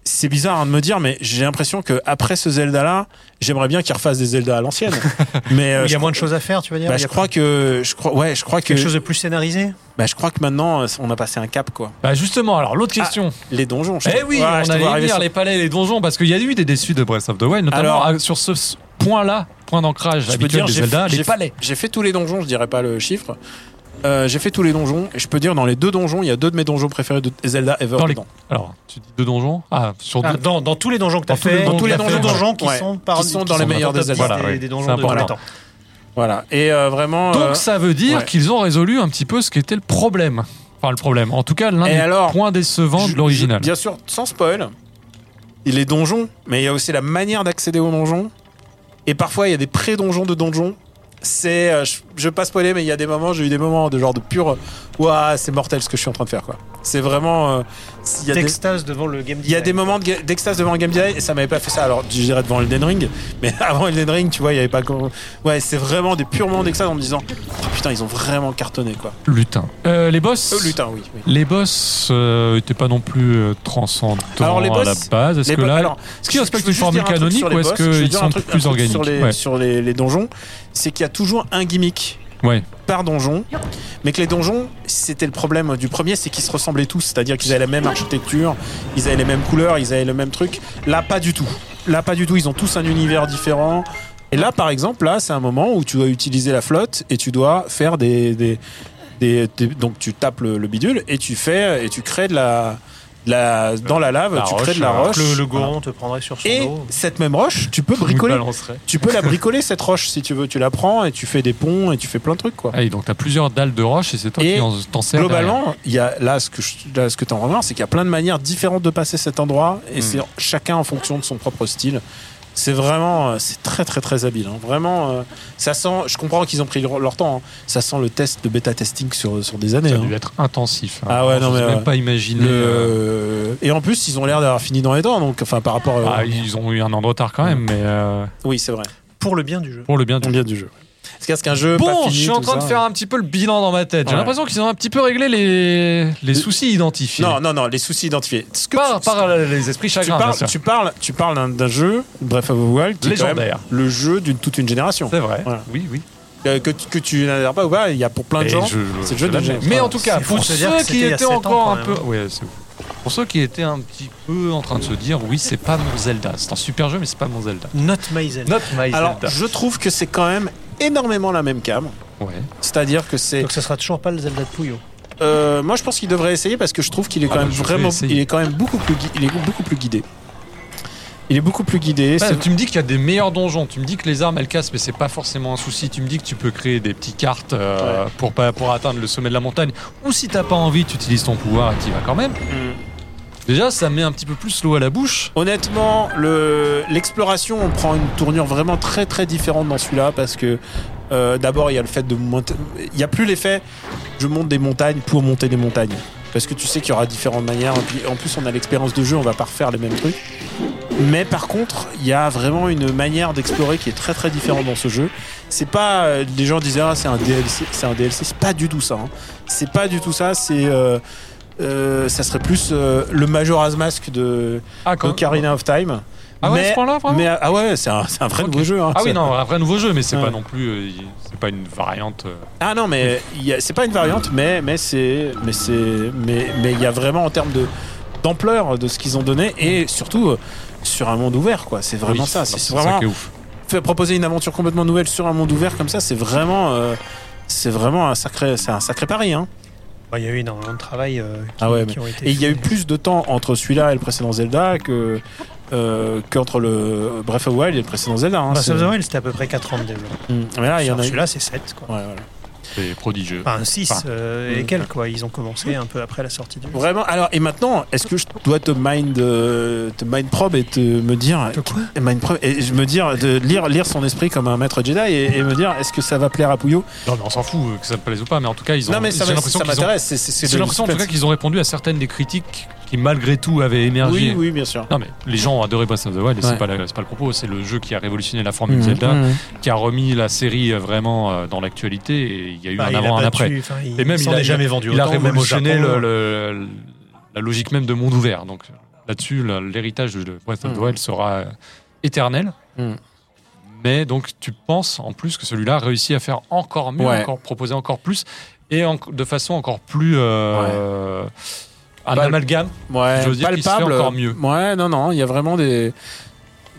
c'est bizarre hein, de me dire, mais j'ai l'impression que après ce Zelda là, j'aimerais bien qu'ils refassent des Zelda à l'ancienne. <laughs> mais euh, Il y a moins de choses à faire, tu veux dire bah, je crois que je crois ouais, je crois que quelque chose de plus scénarisé. bah, je crois que maintenant euh, on a passé un cap quoi. Bah justement, alors l'autre question. Les donjons. je eh oui, on allait venir sur- les palais, les donjons, parce qu'il y a eu des déçus de Breath of the Wild, notamment Alors, à- sur ce point-là, point d'ancrage habituel des j'ai Zelda, les fait- palais. J'ai fait tous les donjons, je dirais pas le chiffre. Euh, j'ai fait tous les donjons et je peux dire dans les deux donjons, il y a deux de mes donjons préférés de Zelda ever Dans les- dedans. Alors, tu dis deux donjons Ah, sur Ah, deux. dans, dans tous les donjons que tu as Dans tous les fait, donjons tous les donjons, fait, donjons qui ouais. sont par Qui sont dans les sont meilleurs dans des Zelda. Voilà, des, oui. des donjons de temps. Voilà. Et euh, vraiment. euh, Donc ça veut dire ouais. qu'ils ont résolu un petit peu ce qui était le problème. Enfin, le problème. En tout cas, l'un des alors, points décevants je- de l'original. Bien sûr, sans spoil. Les donjons, mais il y a aussi la manière d'accéder aux donjons. Et parfois, il y a des pré-donjons de donjons. C'est, euh, je, je veux pas spoiler, mais il y a des moments, j'ai eu des moments de genre de pur, ouah, c'est mortel ce que je suis en train de faire, quoi. C'est vraiment, euh, il y a des, D'extase devant le game Il y a des moments de d'extase devant le game design et ça m'avait pas fait ça. Alors, je dirais devant Elden Ring, mais <laughs> avant Elden Ring, tu vois, il y avait pas. Ouais, c'est vraiment des purs moments d'extase en me disant, oh, putain, ils ont vraiment cartonné, quoi. Lutin. Euh, les boss. Euh, lutin, oui. oui. Les boss euh, étaient pas non plus transcendants Alors, les à la boss- base. Est-ce Les que là, alors, est-ce qu'ils respectent une formule canonique ou est-ce boss, qu'ils sont truc- plus truc organiques sur les, Ouais. sur les, les donjons C'est qu'il y a toujours un gimmick Par donjon, mais que les donjons, c'était le problème du premier, c'est qu'ils se ressemblaient tous, c'est-à-dire qu'ils avaient la même architecture, ils avaient les mêmes couleurs, ils avaient le même truc. Là, pas du tout. Là, pas du tout. Ils ont tous un univers différent. Et là, par exemple, là, c'est un moment où tu dois utiliser la flotte et tu dois faire des, des, des- donc tu tapes le bidule et tu fais et tu crées de la la, dans la lave, La tu roche, crées de la euh, roche. Le, le goron te prendrait sur son Et dos. cette même roche, tu peux <laughs> bricoler. Tu peux la <laughs> bricoler cette roche si tu veux. Tu la prends et tu fais des ponts et tu fais plein de trucs quoi. Ah, et donc t'as plusieurs dalles de roche et c'est toi Et qui en- t'en sers. Globalement, il y a là ce que je, là, ce que tu en remarques, c'est qu'il y a plein de manières différentes de passer cet endroit et Mm. c'est chacun en fonction de son propre style. C'est vraiment, euh, c'est très très très habile. hein. Vraiment, euh, ça sent. Je comprends qu'ils ont pris leur, temps. hein. Ça sent le test de bêta testing sur sur des années. Ça a hein. dû être intensif. hein. Ah ouais, non, mais, même ouais. pas imaginer. euh, Le- Et en plus, ils ont l'air d'avoir fini dans les temps. Donc, enfin, par rapport. euh, Ah, ils ont eu un an de retard quand même, mais euh, Oui, c'est vrai. Pour le bien du jeu. pour le bien du jeu. Parce qu'est-ce qu'un jeu pas Bon, fini, je suis en train de faire un petit peu le bilan dans ma tête. J'ai Ouais. l'impression qu'ils ont un petit peu réglé les, les soucis identifiés. Non, non, non, les soucis identifiés. Ce que par, tu- par les esprits tu chagrins, bien parles, tu parles, tu parles d'un- jeu, Breath of the Wild, qui est quand même Légendaire. le jeu d'une toute une génération. C'est vrai. Voilà. Oui, oui. Euh, que, tu- que tu n'adhères pas ou pas, il y a pour plein de Et gens. je- c'est le je jeu de. Mais en tout cas, C'est pour ceux qui étaient encore un peu. Ouais, c'est ouf. Pour ceux qui étaient un petit peu en train de se dire, oui, c'est pas mon Zelda. C'est un super jeu, mais c'est pas mon Zelda. Not my Zelda. Not my Alors, Zelda. je trouve que c'est quand même énormément la même cam. Ouais. C'est-à-dire que c'est. Donc ce sera toujours pas le Zelda de Puyo. Euh, moi, je pense qu'il devrait essayer parce que je trouve qu'il est Ah quand même vraiment. essayer. Il est quand même beaucoup plus. gui- Il est beaucoup plus guidé. Il est beaucoup plus guidé. Bah, tu me dis qu'il y a des meilleurs donjons. Tu me dis que les armes elles cassent, mais c'est pas forcément un souci. Tu me dis que tu peux créer des petites cartes euh, pour, pas, pour atteindre le sommet de la montagne. Ou si t'as pas envie, tu utilises ton pouvoir et tu y vas quand même. Mm. Déjà, ça met un petit peu plus l'eau à la bouche. Honnêtement, le- l'exploration, on prend une tournure vraiment très très différente dans celui-là parce que euh, d'abord il y a le fait de monter, il y a plus l'effet je monte des montagnes pour monter des montagnes parce que tu sais qu'il y aura différentes manières. En plus on a l'expérience de jeu, on va pas refaire les mêmes trucs. Mais par contre, il y a vraiment une manière d'explorer qui est très très différente dans ce jeu. C'est pas euh, les gens disaient ah c'est un DLC, c'est un DLC, c'est pas du tout ça. hein. C'est pas du tout ça. C'est euh, euh, ça serait plus euh, le Majora's Mask de Ah, Ocarina of Time. Ah ouais, à ce point-là, vraiment mais ah ouais, c'est un, c'est un vrai nouveau jeu. hein. Ah oui, non, un vrai nouveau jeu, mais c'est Ouais. pas non plus. euh, c'est pas une variante. euh. Ah non, mais y a- c'est pas une variante, mais mais c'est mais c'est mais mais il y a vraiment en termes de d'ampleur de ce qu'ils ont donné et surtout sur un monde ouvert quoi. C'est vraiment Oui, ça. C'est ça vraiment qui est ouf. fait proposer une aventure complètement nouvelle sur un monde ouvert comme ça. C'est vraiment c'est vraiment un sacré c'est un sacré pari. Hein. Il y a eu énormément de travail euh, qui, Ah ouais, qui ont été Et il y a eu plus de temps entre celui-là et le précédent Zelda que euh, qu'entre le Breath of the Wild et le précédent Zelda. Hein. Breath of the Wild, c'était à peu près 4 ans de développement. Mm. Mais là, il y en a. Celui-là, c'est 7. Quoi. Ouais, voilà. C'est prodigieux. Enfin, 6 Enfin, et mm. quelques. Quoi. Ils ont commencé un peu après la sortie du jeu. Vraiment. Alors, et maintenant, est-ce que je dois te mind, euh, te mind probe et te me dire, De quoi et mind probe, et je me dire de lire lire son esprit comme un maître Jedi et, et me dire, est-ce que ça va plaire à Pouillot Non, mais on s'en fout euh, que ça me plaise ou pas, mais en tout cas, ils ont. Non, mais ça, qu'ils ont- m'intéresse. c'est- l'impression en tout cas qu'ils ont répondu à certaines des critiques qui malgré tout avaient émergé. Oui, oui, bien sûr. Non mais les gens ont adoré Breath of the Wild et Ouais. c'est pas, la- c'est pas le propos, c'est le jeu qui a révolutionné la formule Mhm, Zelda, mhm. qui a remis la série euh, vraiment euh, dans l'actualité et il y a eu Bah, un avant, un après. il Et même, il a- est jamais vendu Il a même révolutionné Japon. le- le- le- la logique même de monde ouvert. Donc là-dessus, l'héritage de Breath of the Mhm. Wild sera euh, éternel. Mais donc tu penses en plus que celui-là réussit à faire encore mieux, Ouais. encore proposer encore plus et en- de façon encore plus euh, un Bah, amalgame. Ouais, Je veux dire qu'il se fait palpable. encore mieux. Ouais, non, non, il y a vraiment des.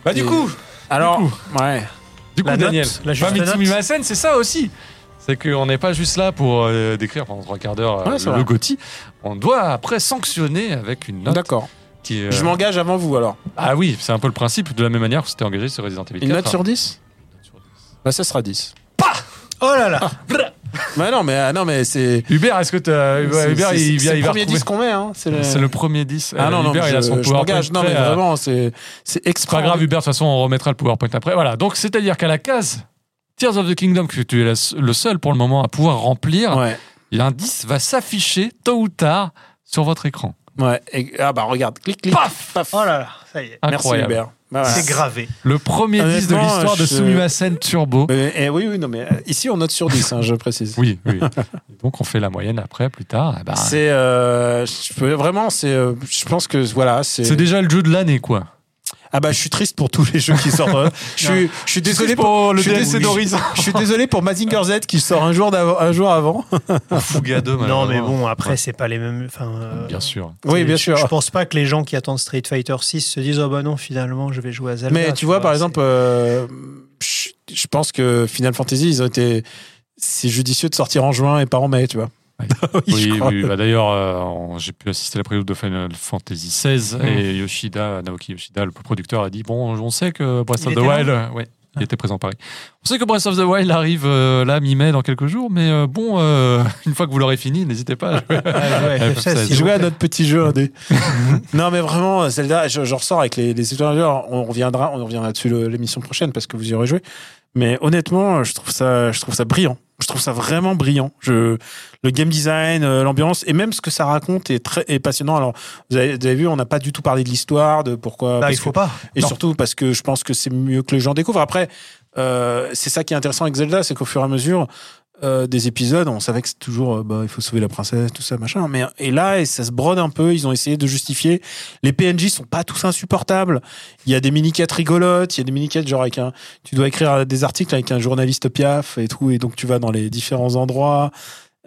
Bah du coup, Alors, coup. ouais. Du coup, La note, Daniel, la juste. Mimasen, c'est ça aussi. C'est qu'on n'est pas juste là pour euh, décrire pendant trois quarts d'heure euh, Ouais, c'est le vrai. Gotti. On doit après sanctionner avec une note D'accord. euh, Je m'engage avant vous alors. Ah oui, c'est un peu le principe de la même manière que c'était engagé sur Resident Evil 4. Une note sur hein. 10 Bah, ça sera 10. Oh là là Bah non, mais, ah, non, mais c'est. Hubert, est-ce que t'as- c'est- Hubert, c'est- il c'est vient, le il va premier retrouver- 10 qu'on met, hein. C'est le... C'est le premier 10. Ah Euh, non, non, Hubert, il a son PowerPoint. Non, mais à- vraiment, c'est, c'est C'est pas extra. grave, Hubert, de toute façon, on remettra le PowerPoint après. Voilà, donc c'est-à-dire qu'à la case Tears of the Kingdom, que tu es le seul pour le moment à pouvoir remplir, Ouais, l'indice va s'afficher tôt ou tard sur votre écran. Ouais. Et- ah bah regarde, clic, clic. Paf paf. Oh là là, ça y est. Merci Incroyable. Hubert. Bah, voilà. C'est gravé. Le premier 10 de l'histoire de je- Sumimasen Turbo. Euh, eh oui, oui, non, mais euh, ici on note sur 10, hein, je précise. Oui, oui. donc on fait la moyenne après, plus tard. eh ben, C'est euh, vraiment c'est euh, je pense que voilà c'est c'est déjà le jeu de l'année, quoi. Ah bah je suis triste pour tous les jeux qui sortent euh, je suis je suis désolé pour, le DLC d'Horizon. <laughs> je suis désolé pour Mazinger Z qui sort un jour un jour avant <laughs> Fugado, Non, mais bon, après, Ouais. c'est pas les mêmes. Enfin, euh, Bien sûr. oui bien je- sûr Je pense pas que les gens qui attendent Street Fighter 6 se disent Oh bah non, finalement, je vais jouer à Zelda. mais tu vois par exemple euh, je je pense que Final Fantasy ils ont été c'est judicieux de sortir en juin et pas en mai tu vois <laughs> Oui, oui, bah d'ailleurs, euh, j'ai pu assister à la preview de Final Fantasy XVI et Yoshida, Naoki Yoshida, le producteur, a dit Bon, on sait que Breath Il of the Wild. euh, ouais, il était présent à Paris. On sait que Breath of the Wild arrive euh, là, mi-mai, dans quelques jours, mais euh, bon, euh, <laughs> une fois que vous l'aurez fini, n'hésitez pas à jouer. Ouais, <laughs> FF16. ça, s'il vous Jouer à notre petit jeu indé. non, mais vraiment, Zelda, je, je ressors avec les, les étoiles. On reviendra, on reviendra dessus l'émission prochaine parce que vous y aurez joué. Mais honnêtement, je trouve ça, je trouve ça brillant. Je trouve ça vraiment brillant. Je, le game design, euh, l'ambiance et même ce que ça raconte est très est passionnant. Alors, vous avez, vous avez vu, on n'a pas du tout parlé de l'histoire, de pourquoi. Bah, il faut que- pas. et Non. surtout parce que je pense que c'est mieux que les gens découvrent. Après, euh, c'est ça qui est intéressant avec Zelda, c'est qu'au fur et à mesure euh, des épisodes, on savait que c'est toujours, euh, bah, il faut sauver la princesse, tout ça, machin. Mais et là, et ça se brode un peu. Ils ont essayé de justifier. Les PNJ sont pas tous insupportables. Il y a des mini quêtes rigolotes. Il y a des mini quêtes genre avec un, tu dois écrire des articles avec un journaliste Piaf et tout, et donc tu vas dans les différents endroits.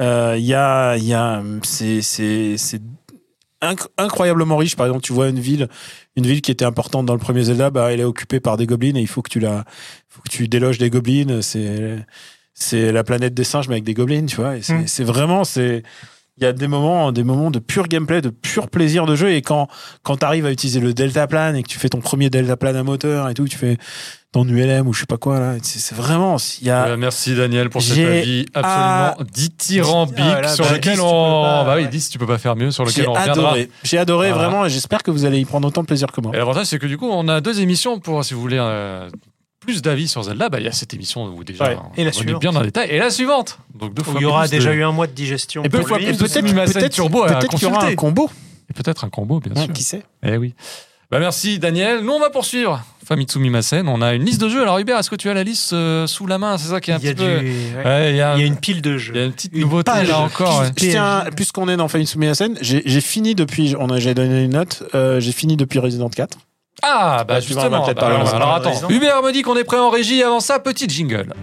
Euh, Il y a, il y a, c'est, c'est, c'est inc- incroyablement riche. Par exemple, tu vois une ville, une ville qui était importante dans le premier Zelda, bah, elle est occupée par des gobelins et il faut que tu la, faut que tu déloges des gobelins. C'est, c'est la planète des singes mais avec des gobelins, tu vois. Et c'est, Mm. c'est vraiment, c'est, il y a des moments, des moments de pur gameplay, de pur plaisir de jeu. Et quand, quand tu arrives à utiliser le deltaplane et que tu fais ton premier deltaplane à moteur et tout, tu fais ton ULM ou je sais pas quoi là, c'est, vraiment, y a, merci Daniel pour cet avis absolument dithyrambique Ah, là, sur bah, lequel 10, tu on. pas, bah oui, ouais. 10, tu peux pas faire mieux, sur lequel j'ai on reviendra. adoré. J'ai adoré Voilà. vraiment et j'espère que vous allez y prendre autant de plaisir que moi. Et l'avantage, c'est que du coup, on a deux émissions pour, si vous voulez, euh, plus d'avis sur Zelda. Bah, il y a cette émission où déjà, Ouais. on Et la on est suivante. bien dans le détail. Et la suivante. Donc, deux Où fois il y aura de- déjà eu un mois de digestion. Et peut-être- Turbo qu'il y aura un combo. Et peut-être un combo, bien Ouais, sûr. qui sait Eh oui. Bah, merci Daniel. Nous, on va poursuivre. Famitsu Mimasen, on a une liste de jeux. Alors, Hubert, est-ce que tu as la liste euh, sous la main? C'est ça qui est un Il y a petit du- peu. ouais. Ouais, il y a, Il y a une pile de il y jeux. a une petite une nouveauté page là encore. ouais. Je tiens, puisqu'on est dans Famitsu Miyasen, j'ai j'ai fini depuis, on a, j'ai donné une note, euh, j'ai fini depuis Resident 4. Ah, bah justement. peut-être Bah, parler alors, attends. Hubert me dit qu'on est prêt en régie. Avant ça, petit jingle.